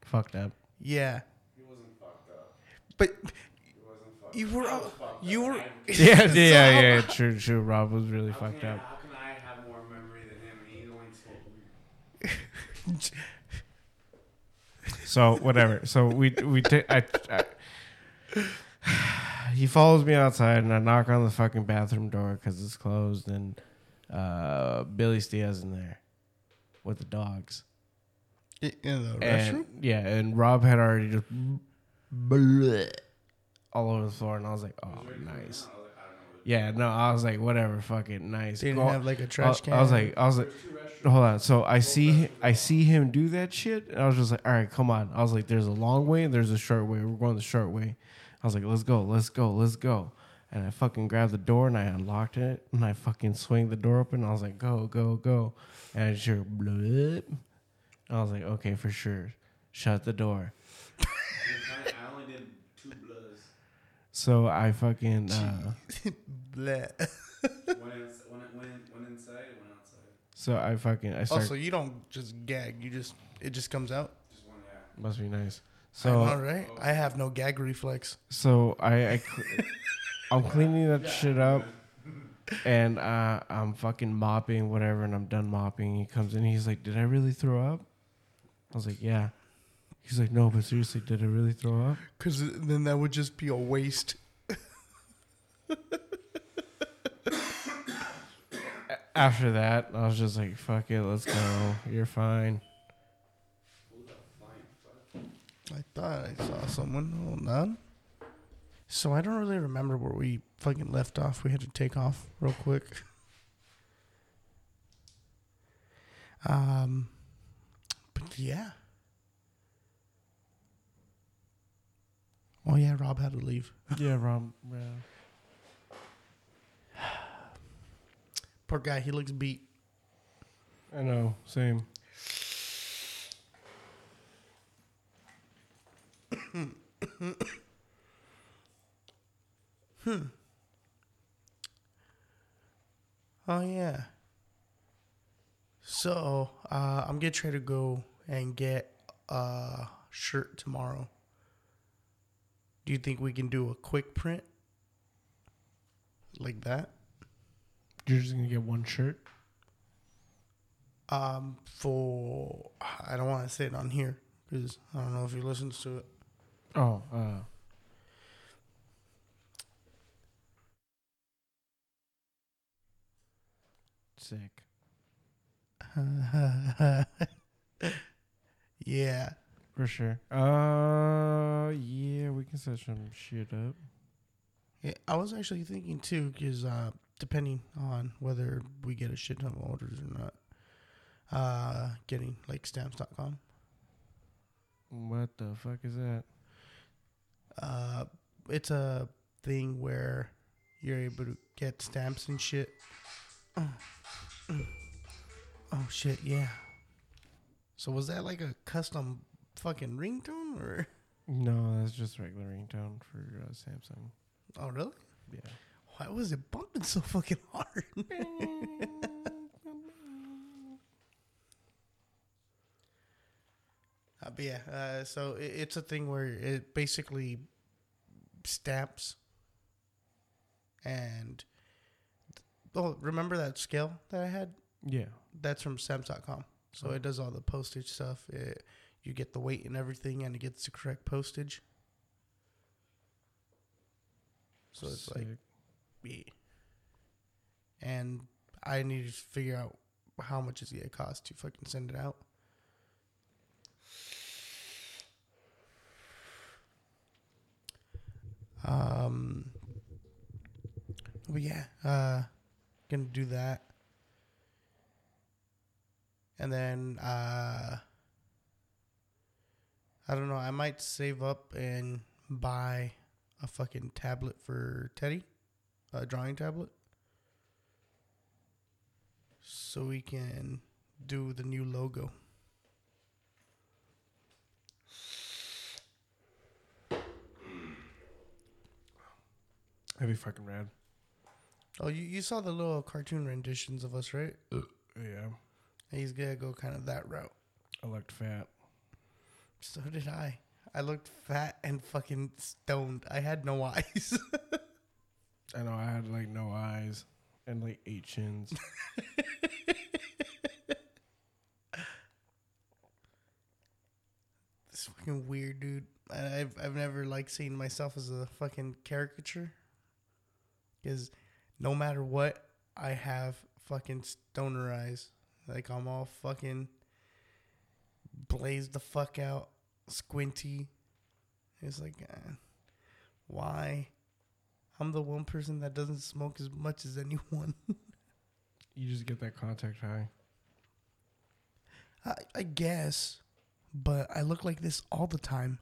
Speaker 4: Fucked up.
Speaker 3: yeah,
Speaker 5: He wasn't fucked up.
Speaker 3: but
Speaker 5: He wasn't fucked
Speaker 3: you were
Speaker 5: I
Speaker 3: all- you were
Speaker 5: I- [laughs]
Speaker 4: Yeah, yeah, yeah. [laughs] True, true. Rob was really
Speaker 5: How
Speaker 4: fucked
Speaker 5: can I-
Speaker 4: up.
Speaker 5: How can I have more memory than him? and He's only told me.
Speaker 4: So whatever. So we we ta- I, I [sighs] he follows me outside and I knock on the fucking bathroom door because it's closed and uh, Billy Stia's in there with the dogs.
Speaker 3: in the
Speaker 4: And,
Speaker 3: restroom.
Speaker 4: yeah, and Rob had already just bleh all over the floor, and I was like, "Oh, nice."
Speaker 5: I was like, I don't know.
Speaker 4: Yeah, no, I was like, "Whatever, fucking nice."
Speaker 3: They didn't
Speaker 4: Go-
Speaker 3: have like a trash can.
Speaker 4: I was like, I was like, hold on. So I see, I see him do that shit, and I was just like, all right, come on. I was like, there's a long way and there's a short way. We're going the short way. I was like, let's go, let's go, let's go. And I fucking grabbed the door and I unlocked it and I fucking swing the door open. I was like, go, go, go. And I just hear blip. I was like, okay, for sure. Shut the door.
Speaker 5: I only did two bloods.
Speaker 4: So I fucking, uh,
Speaker 3: Bleh.
Speaker 5: Went, in, went, went, went inside, went outside.
Speaker 4: so I fucking, I started,
Speaker 3: Also, you don't just gag. You just it just comes out.
Speaker 5: Just one, yeah.
Speaker 4: must be nice.
Speaker 3: So,
Speaker 4: So
Speaker 3: all right, I have no gag reflex.
Speaker 4: So I, I cl- [laughs] I'm cleaning that shit up, and uh, I'm fucking mopping whatever, and I'm done mopping. He comes in, he's like, "Did I really throw up?" I was like, "Yeah." He's like, "No, but seriously, did I really throw up?"
Speaker 3: Because then that would just be a waste. [laughs]
Speaker 4: After that, I was just like, "Fuck it, let's go. You're fine."
Speaker 5: Who the flying fuck?
Speaker 3: I thought I saw someone. Hold on. So I don't really remember where we fucking left off. We had to take off real quick. [laughs] Um, but yeah. Oh yeah, Rob had to leave. [laughs]
Speaker 4: yeah, Rob. Yeah.
Speaker 3: Poor guy. He looks beat.
Speaker 4: I know. Same. [coughs] [coughs] [coughs]
Speaker 3: Oh yeah. So uh, I'm gonna try to go and get a shirt tomorrow. Do you think we can do a quick print like that?
Speaker 4: You're just gonna get one shirt.
Speaker 3: Um, for I don't want to say it on here because I don't know if he listens to it.
Speaker 4: Oh, uh, sick. [laughs]
Speaker 3: yeah.
Speaker 4: For sure. Uh, yeah, we can set some shit up.
Speaker 3: Yeah, I was actually thinking too, because uh, depending on whether we get a shit ton of orders or not, uh, getting like stamps.com.
Speaker 4: What the fuck is that?
Speaker 3: Uh, it's a thing where you're able to get stamps and shit. [clears throat] Oh, shit, yeah. So was that like a custom fucking ringtone or?
Speaker 4: No, that's just regular ringtone for uh, Samsung.
Speaker 3: Oh, really?
Speaker 4: Yeah.
Speaker 3: Why was it bumping so fucking hard? [laughs] Uh, but yeah, uh, so it, it's a thing where it basically stamps and oh, remember that scale that I had?
Speaker 4: yeah.
Speaker 3: That's from stamps.com. So it does all the postage stuff. It, you get the weight and everything, and it gets the correct postage. So it's like,
Speaker 4: Sick.
Speaker 3: yeah. And I need to figure out how much is it gonna cost to fucking send it out. Um, but yeah, uh, gonna do that, and then uh, I don't know. I might save up and buy a fucking tablet for Teddy, a drawing tablet, so we can do the new logo.
Speaker 4: That'd be fucking rad.
Speaker 3: Oh, you, you saw the little cartoon renditions of us, right?
Speaker 4: Uh, yeah.
Speaker 3: He's gonna go kind of that route.
Speaker 4: I looked fat.
Speaker 3: So did I. I looked fat and fucking stoned. I had no [laughs] eyes.
Speaker 4: I know I had like no eyes and like eight chins. [laughs]
Speaker 3: this fucking weird dude. I've I've never like seen myself as a fucking caricature. Because no matter what, I have fucking stoner eyes. Like I'm all fucking blazed the fuck out, squinty. It's like, uh, why? I'm the one person that doesn't smoke as much as anyone. [laughs]
Speaker 4: you just get that contact high.
Speaker 3: I, I guess, but I look like this all the time.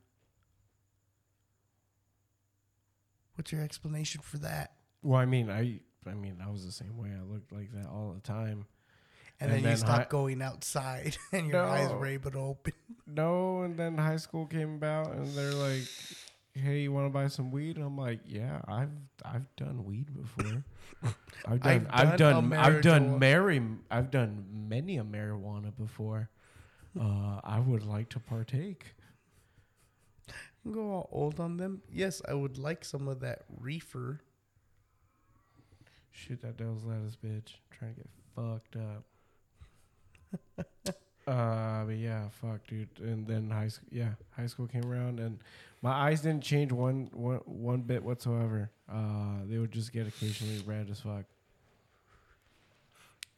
Speaker 3: What's your explanation for that?
Speaker 4: Well, I mean, I I mean, I was the same way. I looked like that all the time.
Speaker 3: And,
Speaker 4: And
Speaker 3: then, you
Speaker 4: then
Speaker 3: stop
Speaker 4: hi-
Speaker 3: going outside [laughs] and your eyes
Speaker 4: No.
Speaker 3: were able to open. [laughs]
Speaker 4: No, and then high school came about, and they're like, "Hey, you want to buy some weed?" And I'm like, "Yeah, I've I've done weed before. I've [laughs] done
Speaker 3: I've
Speaker 4: I've
Speaker 3: done
Speaker 4: I've done mary I've done many a marijuana before. Uh, I would like to partake."
Speaker 3: Go all old on them. Yes, I would like some of that reefer.
Speaker 4: Shoot that devil's lettuce, bitch. trying to get fucked up. [laughs] uh, but yeah, fuck, dude. And then high school, yeah, high school came around, and my eyes didn't change one one one bit whatsoever. Uh, they would just get occasionally red as fuck.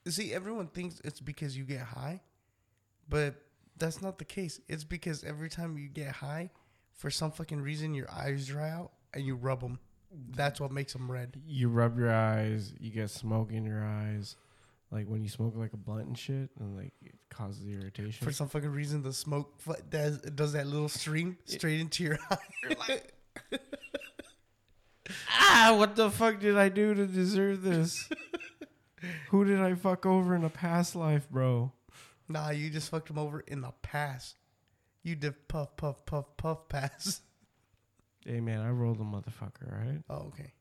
Speaker 3: See, everyone thinks it's because you get high, but that's not the case. It's because every time you get high, for some fucking reason, your eyes dry out and you rub them. That's what makes them red.
Speaker 4: You rub your eyes, you get smoke in your eyes, like when you smoke like a blunt and shit, and like it causes irritation.
Speaker 3: For some fucking reason, the smoke does does that little stream straight into your [laughs] eye.
Speaker 4: ah, what the fuck did I do to deserve this? [laughs] Who did I fuck over in a past life, bro?
Speaker 3: nah, you just fucked him over in the past. You did puff, puff, puff, puff pass.
Speaker 4: Hey man, I rolled a motherfucker, right?
Speaker 3: Oh, okay.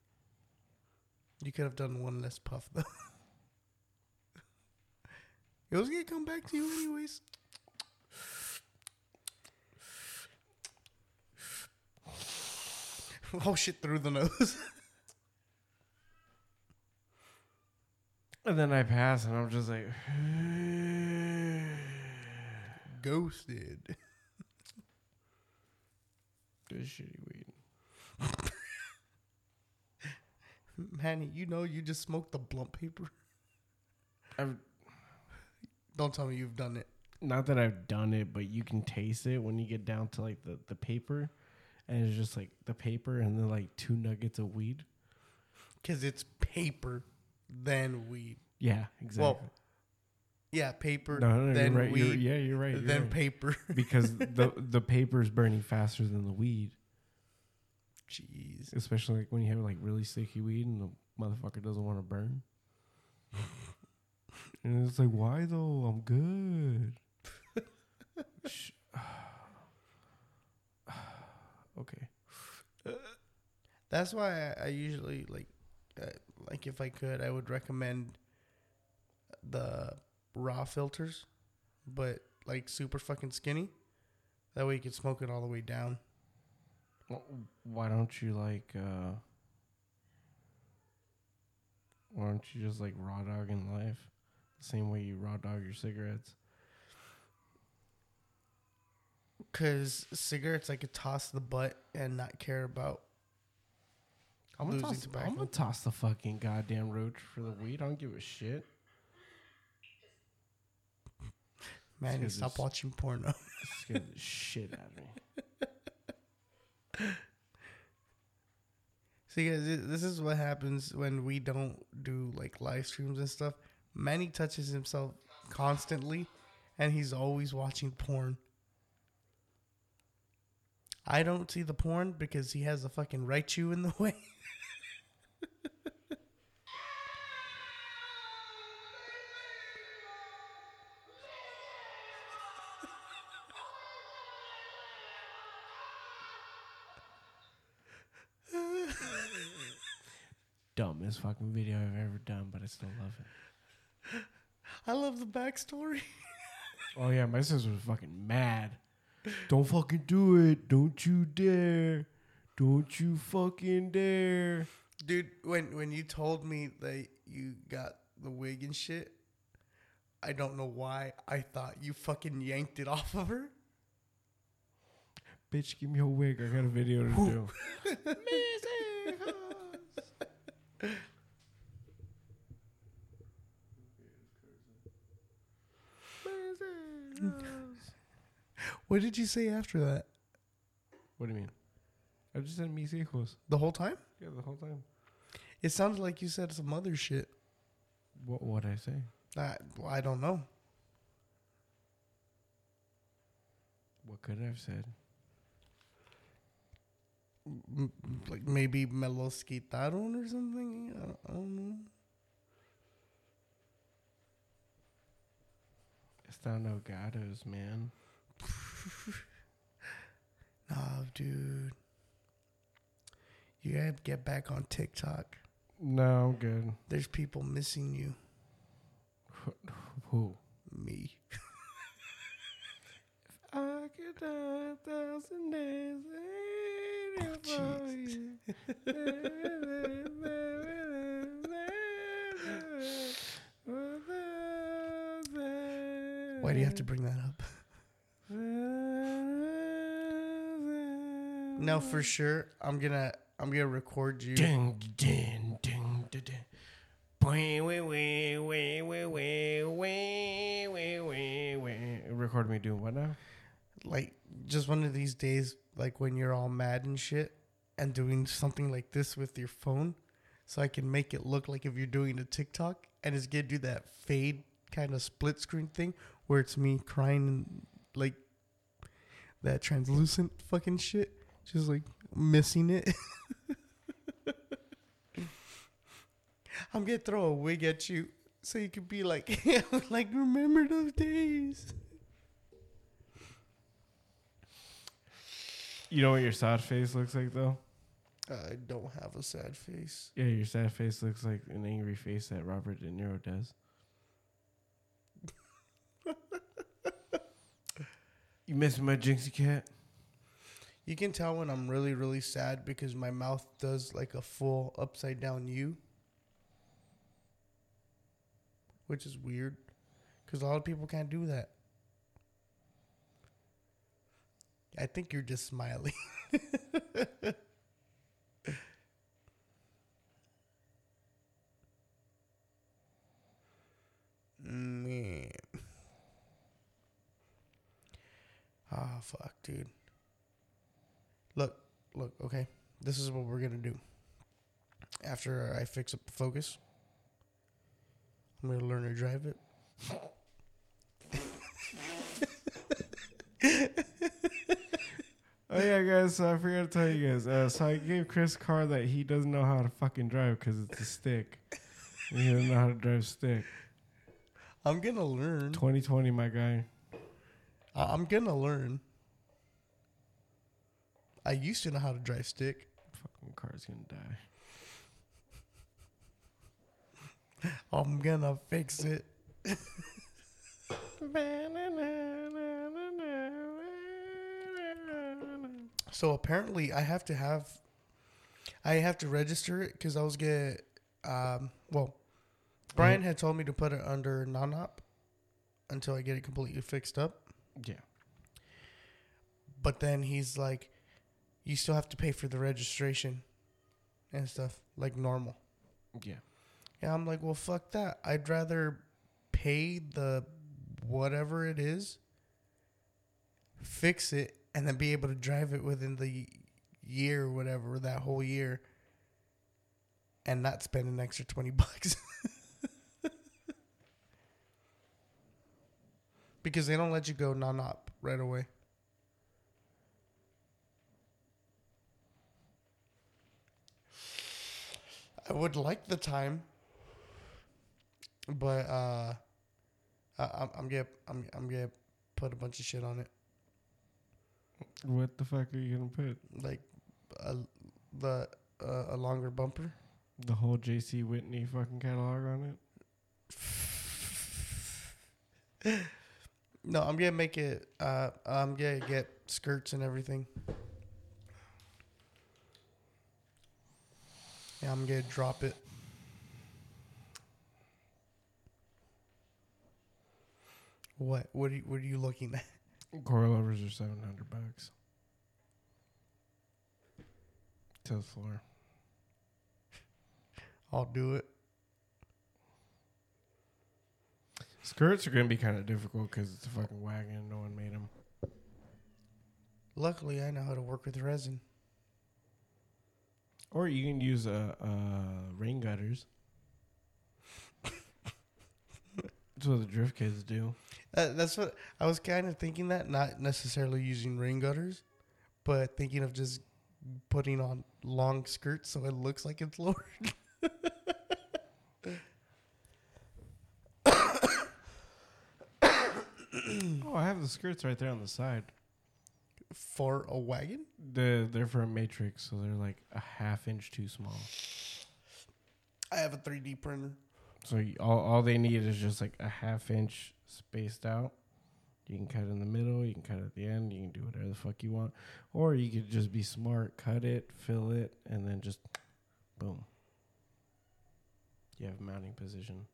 Speaker 3: You could have done one less puff though. [laughs] it was gonna come back to you anyways. [laughs] oh shit! Through the nose.
Speaker 4: And then I pass, and I'm just like, [sighs]
Speaker 3: Ghosted. [laughs]
Speaker 4: this shitty weed. [laughs]
Speaker 3: Manny, you know you just smoked the blunt paper.
Speaker 4: I've, [laughs]
Speaker 3: Don't tell me you've done it.
Speaker 4: not that I've done it, but you can taste it when you get down to like the, the paper, and it's just like the paper and then like two nuggets of weed.
Speaker 3: Cause it's paper, then weed.
Speaker 4: Yeah, exactly.
Speaker 3: Well, yeah, paper,
Speaker 4: no, no,
Speaker 3: then
Speaker 4: you're right.
Speaker 3: weed,
Speaker 4: You're, yeah, you're right. You're
Speaker 3: then
Speaker 4: right.
Speaker 3: paper. [laughs]
Speaker 4: because the the paper is burning faster than the weed,
Speaker 3: Jeez.
Speaker 4: especially like when you have like really sticky weed and the motherfucker doesn't want to burn. [laughs] and it's like, why though? I'm good. Sh- [sighs] [sighs] okay.
Speaker 3: That's why I, I usually like, uh, like if I could, I would recommend the raw filters, but like super fucking skinny. That way you can smoke it all the way down.
Speaker 4: Why don't you like? uh Why don't you just like raw dog in life, the same way you raw dog your cigarettes?
Speaker 3: Cause cigarettes, I could toss the butt and not care about.
Speaker 4: I'm gonna, toss. I'm gonna toss the fucking goddamn roach for the weed. I don't give a shit.
Speaker 3: Man, stop watching porno.
Speaker 4: Scared the shit out of me. [laughs]
Speaker 3: See, guys, this is what happens when we don't do like live streams and stuff. Manny touches himself constantly, and he's always watching porn. I don't see the porn because he has a fucking right you in the [laughs] way.
Speaker 4: Dumbest fucking video I've ever done, but I still love it.
Speaker 3: I love the backstory. [laughs]
Speaker 4: Oh yeah, my sister was fucking mad. Don't fucking do it. Don't you dare. Don't you fucking dare.
Speaker 3: Dude, when when you told me that you got the wig and shit, I don't know why I thought you fucking yanked it off of her.
Speaker 4: Bitch, give me your wig. I got a video to do. [laughs]
Speaker 3: What did you say after that?
Speaker 4: What do you mean? I just said mis hijos.
Speaker 3: The whole time?
Speaker 4: Yeah, the whole time.
Speaker 3: It sounded like you said some other shit.
Speaker 4: What what I say?
Speaker 3: I, well, I don't know.
Speaker 4: What could I have said?
Speaker 3: Like maybe me los quitaron or something. I don't, I don't know.
Speaker 4: Están ahogados, man. [laughs]
Speaker 3: Nah, dude. You gotta get back on TikTok.
Speaker 4: No, I'm good.
Speaker 3: There's people missing you. [laughs]
Speaker 4: Who?
Speaker 3: Me. [laughs]
Speaker 4: I could die a thousand days waiting for you.
Speaker 3: Oh, Why do you have to bring that up? no, for sure. I'm gonna I'm gonna record you.
Speaker 4: Ding ding ding ding. ding. Record me doing what now?
Speaker 3: Like just one of these days, like when you're all mad and shit, and doing something like this with your phone, so I can make it look like if you're doing a TikTok, and it's gonna do that fade kind of split screen thing where it's me crying and like that translucent fucking shit, just like missing it. [laughs] I'm gonna throw a wig at you so you could be like, [laughs] like remember those days.
Speaker 4: You know what your sad face looks like though?
Speaker 3: I don't have a sad face.
Speaker 4: Yeah, your sad face looks like an angry face that Robert De Niro does. you missing my Jinxie cat?
Speaker 3: You can tell when I'm really, really sad because my mouth does like a full upside down U, which is weird because a lot of people can't do that. I think you're just smiling. [laughs] Man. Ah, fuck, dude. Look, look, okay. This is what we're gonna do. After I fix up the focus, I'm gonna learn to drive it. [laughs]
Speaker 4: Oh yeah, guys. So I forgot to tell you guys. Uh, so I gave Chris a car that he doesn't know how to fucking drive because it's a stick. he doesn't know how to drive stick.
Speaker 3: I'm gonna learn.
Speaker 4: 2020, my guy.
Speaker 3: I- I'm gonna learn. I used to know how to drive stick.
Speaker 4: Fucking car's gonna die.
Speaker 3: I'm gonna fix it. [laughs] So apparently, I have to have, I have to register it because I was get, um, well, Brian had told me to put it under non-op until I get it completely fixed up.
Speaker 4: Yeah.
Speaker 3: But then he's like, you still have to pay for the registration and stuff like normal.
Speaker 4: Yeah.
Speaker 3: Yeah, I'm like, well, fuck that. I'd rather pay the whatever it is, fix it, and then be able to drive it within the year or whatever, that whole year, and not spend an extra 20 [laughs] bucks. because they don't let you go non op right away. I would like the time, but uh, I'm gonna I'm I'm gonna put a bunch of shit on it,
Speaker 4: What the fuck are you gonna put?
Speaker 3: like a, the uh, a longer bumper.
Speaker 4: The whole JC Whitney fucking catalog on it? [laughs]
Speaker 3: No, I'm gonna make it. Uh, I'm gonna get skirts and everything. Yeah, I'm gonna drop it. What? What are you, What are you looking at?
Speaker 4: Coilovers are seven hundred bucks. To the floor.
Speaker 3: I'll do it.
Speaker 4: Skirts are gonna be kind of difficult because it's a fucking wagon. and No one made them.
Speaker 3: Luckily, I know how to work with resin.
Speaker 4: Or you can use uh, uh rain gutters. [laughs] That's what the drift kids do.
Speaker 3: Uh, that's what I was kind of thinking. That not necessarily using rain gutters, but thinking of just putting on long skirts so it looks like it's lowered. [laughs]
Speaker 4: Oh, I have the skirts right there on the side.
Speaker 3: for a wagon.
Speaker 4: They're, they're for a matrix, so they're like a half inch too small.
Speaker 3: I have a 3D printer.
Speaker 4: So all all they need is just like a half inch spaced out. You can cut in the middle, you can cut at the end, you can do whatever the fuck you want, or you could just be smart, cut it, fill it, and then just boom. You have mounting position,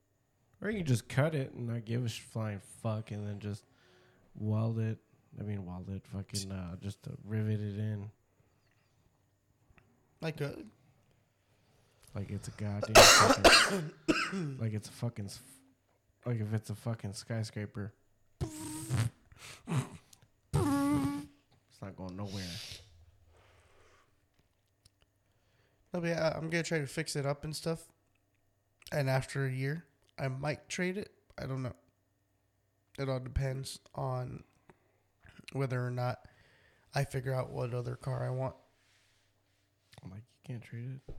Speaker 4: or you can just cut it and not give a flying fuck, and then just weld it. I mean, weld it, fucking uh, just rivet it in
Speaker 3: Like a
Speaker 4: like it's a goddamn fucking, [coughs] like it's a fucking like if it's a fucking skyscraper. It's not going nowhere.
Speaker 3: no, but yeah, I'm gonna try to fix it up and stuff. And after a year, I might trade it. I don't know. It all depends on whether or not I figure out what other car I want.
Speaker 4: I'm like, you can't trade it.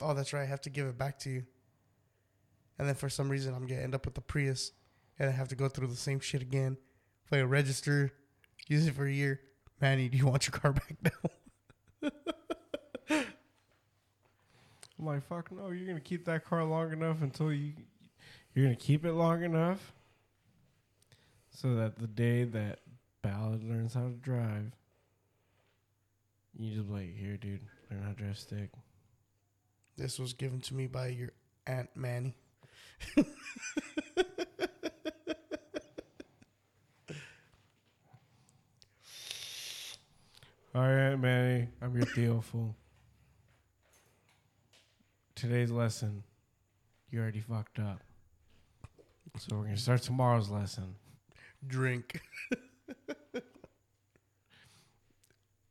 Speaker 3: Oh, that's right. I have to give it back to you. And then for some reason, I'm gonna end up with the Prius, and I have to go through the same shit again. Play a register, use it for a year, Manny, do you want your car [laughs] back now?
Speaker 4: I'm like, fuck no, you're gonna keep that car long enough until you you're gonna keep it long enough so that the day that Ballad learns how to drive, you just like, here, dude, learn how to drive stick.
Speaker 3: This was given to me by your aunt Manny.
Speaker 4: All right, Manny, I'm your Theo fool. Today's lesson, you already fucked up. So we're gonna start tomorrow's lesson.
Speaker 3: Drink.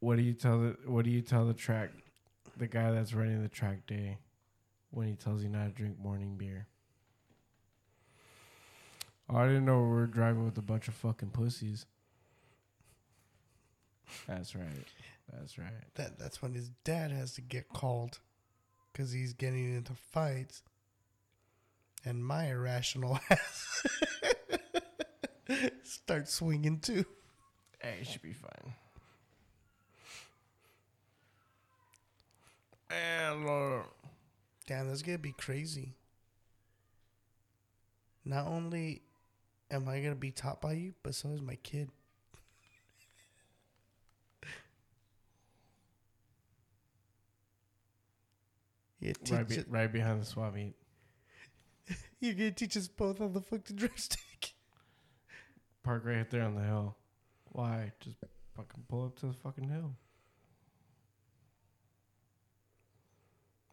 Speaker 4: What do you tell the What do you tell the track, the guy that's running the track day, when he tells you not to drink morning beer? Oh, I didn't know we were driving with a bunch of fucking pussies. That's right. That's right.
Speaker 3: That that's when his dad has to get called because he's getting into fights, and my irrational [laughs] ass starts swinging too.
Speaker 4: Hey, it should be fine. And uh,
Speaker 3: Damn, that's gonna be crazy. Not only am I gonna be taught by you, but so is my kid. [laughs] You
Speaker 4: right, be,
Speaker 3: it-
Speaker 4: right behind the swap meet. [laughs]
Speaker 3: You're gonna teach us both how the fuck to drive stick.
Speaker 4: Park right there on the hill. Why? Just fucking pull up to the fucking hill.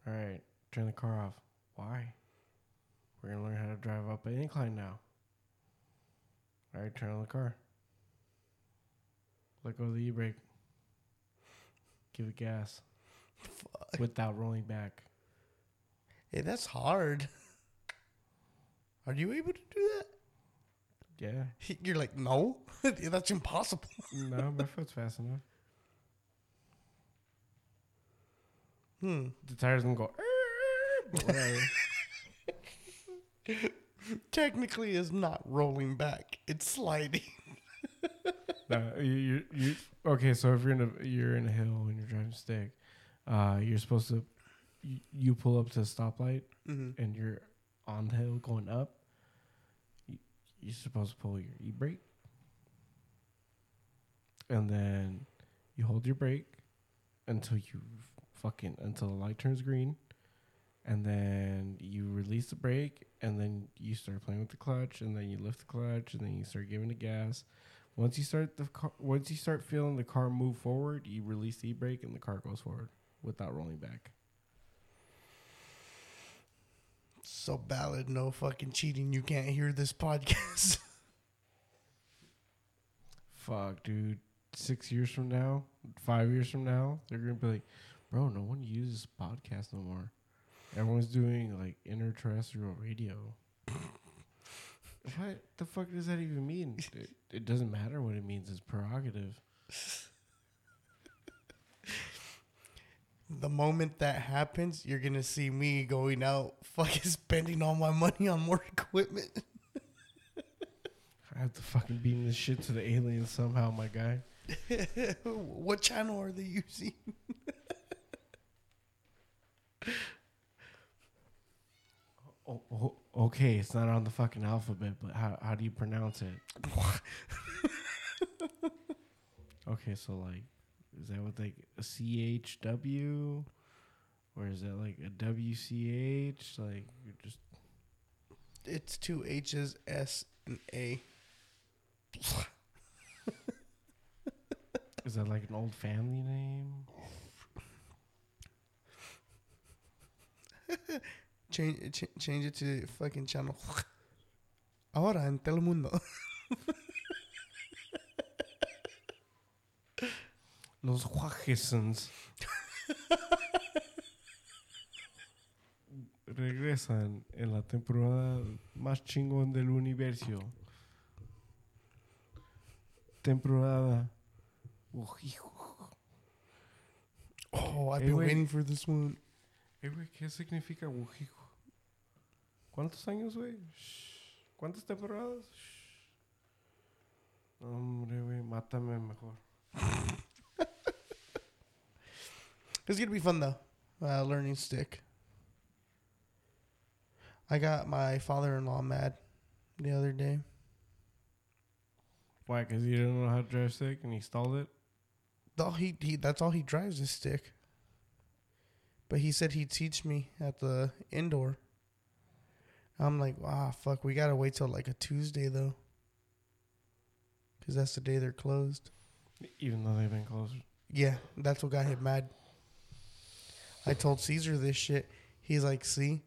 Speaker 4: All right, turn the car off. Why? We're gonna learn how to drive up an incline now. All right, turn on the car. Let go of the e brake. Give it gas Fuck. without rolling back.
Speaker 3: Hey, that's hard. [laughs] Are you able to do that?
Speaker 4: Yeah. [laughs]
Speaker 3: You're like, no, [laughs] that's impossible.
Speaker 4: no, my foot's fast enough.
Speaker 3: Hmm.
Speaker 4: The tires gonna go. [laughs]
Speaker 3: Technically, it's not rolling back; it's sliding. [laughs]
Speaker 4: No, you, you, you, okay. So if you're in a you're in a hill and you're driving stick, uh, you're supposed to you, you pull up to a stoplight
Speaker 3: Mm-hmm.
Speaker 4: and you're on the hill going up. You, you're supposed to pull your e brake, and then you hold your brake until you fucking until the light turns green, and then you release the brake, and then you start playing with the clutch, and then you lift the clutch, and then you start giving the gas. Once you start the car, once you start feeling the car move forward, you release the brake, and the car goes forward without rolling back.
Speaker 3: So ballad, no fucking cheating. You can't hear this podcast. [laughs]
Speaker 4: Fuck, dude. Six years from now, five years from now, they're gonna be like, bro, no one uses podcast no more. Everyone's doing like interterrestrial radio. what the fuck does that even mean? [laughs] It, it doesn't matter what it means. It's prerogative.
Speaker 3: the moment that happens, you're gonna see me going out, [laughs] fucking spending all my money on more equipment.
Speaker 4: I have to fucking beam this shit to the aliens somehow, my guy. [laughs]
Speaker 3: what channel are they using?
Speaker 4: Oh, oh, okay, it's not on the fucking alphabet, but how how do you pronounce it? [laughs] okay, so like, is that with like a C H W, or is that like a W C H? Like, you're just
Speaker 3: It's two H's, S, and A. [laughs]
Speaker 4: is that like an old family name? [laughs]
Speaker 3: Change, ch- change it to fucking channel. [laughs] Ahora en Telemundo. [laughs]
Speaker 4: Los Huajesons. Regresan en la temporada más chingón del universo. Temporada. Oh, hijo.
Speaker 3: Oh, I've
Speaker 4: Hey,
Speaker 3: been
Speaker 4: wait.
Speaker 3: waiting for this one.
Speaker 4: Eh, güey, ¿qué significa Wujijo? ¿Cuántos años, güey? ¿Cuántas temporadas? Hombre, güey, mátame mejor. [laughs]
Speaker 3: It's gonna be fun though. Uh, learning stick. I got my father-in-law mad the other day.
Speaker 4: Why? Because you didn't know how to drive stick and he stalled it.
Speaker 3: All he, he that's all he drives is stick. But he said he'd teach me at the indoor. I'm like, ah, fuck, we gotta wait till like a Tuesday though. Cause that's the day they're closed.
Speaker 4: Even though they've been closed.
Speaker 3: Yeah, that's what got him mad. I told Caesar this shit. He's like, see,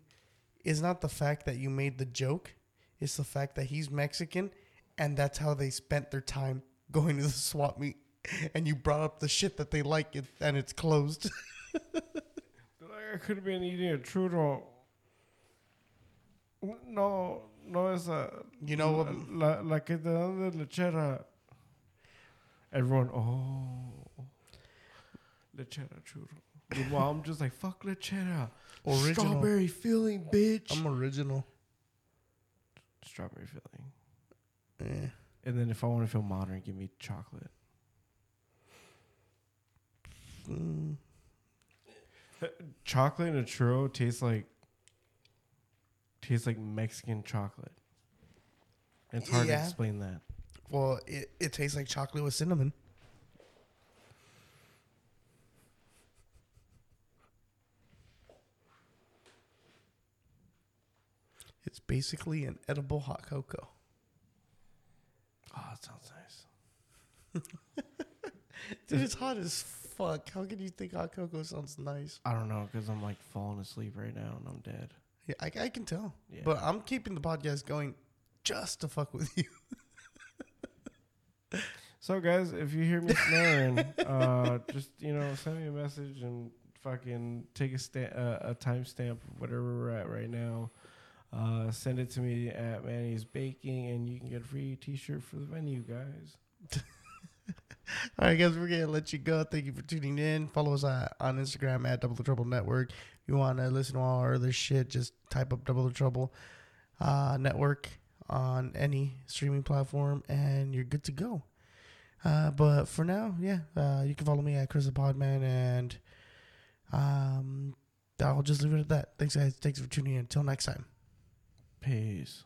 Speaker 3: it's not the fact that you made the joke, it's the fact that he's Mexican and that's how they spent their time going to the swap meet. And you brought up the shit that they like it, and it's closed. [laughs]
Speaker 4: I could have been eating a churro. No, no es a.
Speaker 3: You know what?
Speaker 4: La, la que te dan de lechera. Everyone, oh. Lechera churro. Meanwhile, I'm just like, fuck lechera.
Speaker 3: Original.
Speaker 4: Strawberry filling, bitch.
Speaker 3: I'm original.
Speaker 4: Strawberry filling.
Speaker 3: Eh.
Speaker 4: And then if I want to feel modern, give me chocolate.
Speaker 3: Mm.
Speaker 4: Chocolate and a churro tastes like tastes like Mexican chocolate. It's hard
Speaker 3: Yeah.
Speaker 4: to explain that.
Speaker 3: Well, it, it tastes like chocolate with cinnamon. It's basically an edible hot cocoa.
Speaker 4: Oh, that sounds nice. [laughs]
Speaker 3: Dude, it's hot as fuck. How can you think hot cocoa sounds nice?
Speaker 4: I don't know because I'm like falling asleep right now and I'm dead.
Speaker 3: Yeah, I, I can tell.
Speaker 4: Yeah.
Speaker 3: But I'm keeping the podcast going just to fuck with you. [laughs]
Speaker 4: So guys, if you hear me snoring, uh, just you know, send me a message and fucking take a sta- uh, a timestamp of whatever we're at right now. Uh, send it to me at Manny's Baking, and you can get a free T-shirt for the venue, guys. [laughs]
Speaker 3: All right, guys, we're gonna let you go. Thank you for tuning in. Follow us uh, on Instagram at Double the Trouble Network. If you want to listen to all our other shit, just type up Double the Trouble uh, Network on any streaming platform, and you're good to go. Uh, but for now, yeah, uh, you can follow me at Chris the Podman, and um, I'll just leave it at that. Thanks, guys. Thanks for tuning in. Until next time.
Speaker 4: Peace.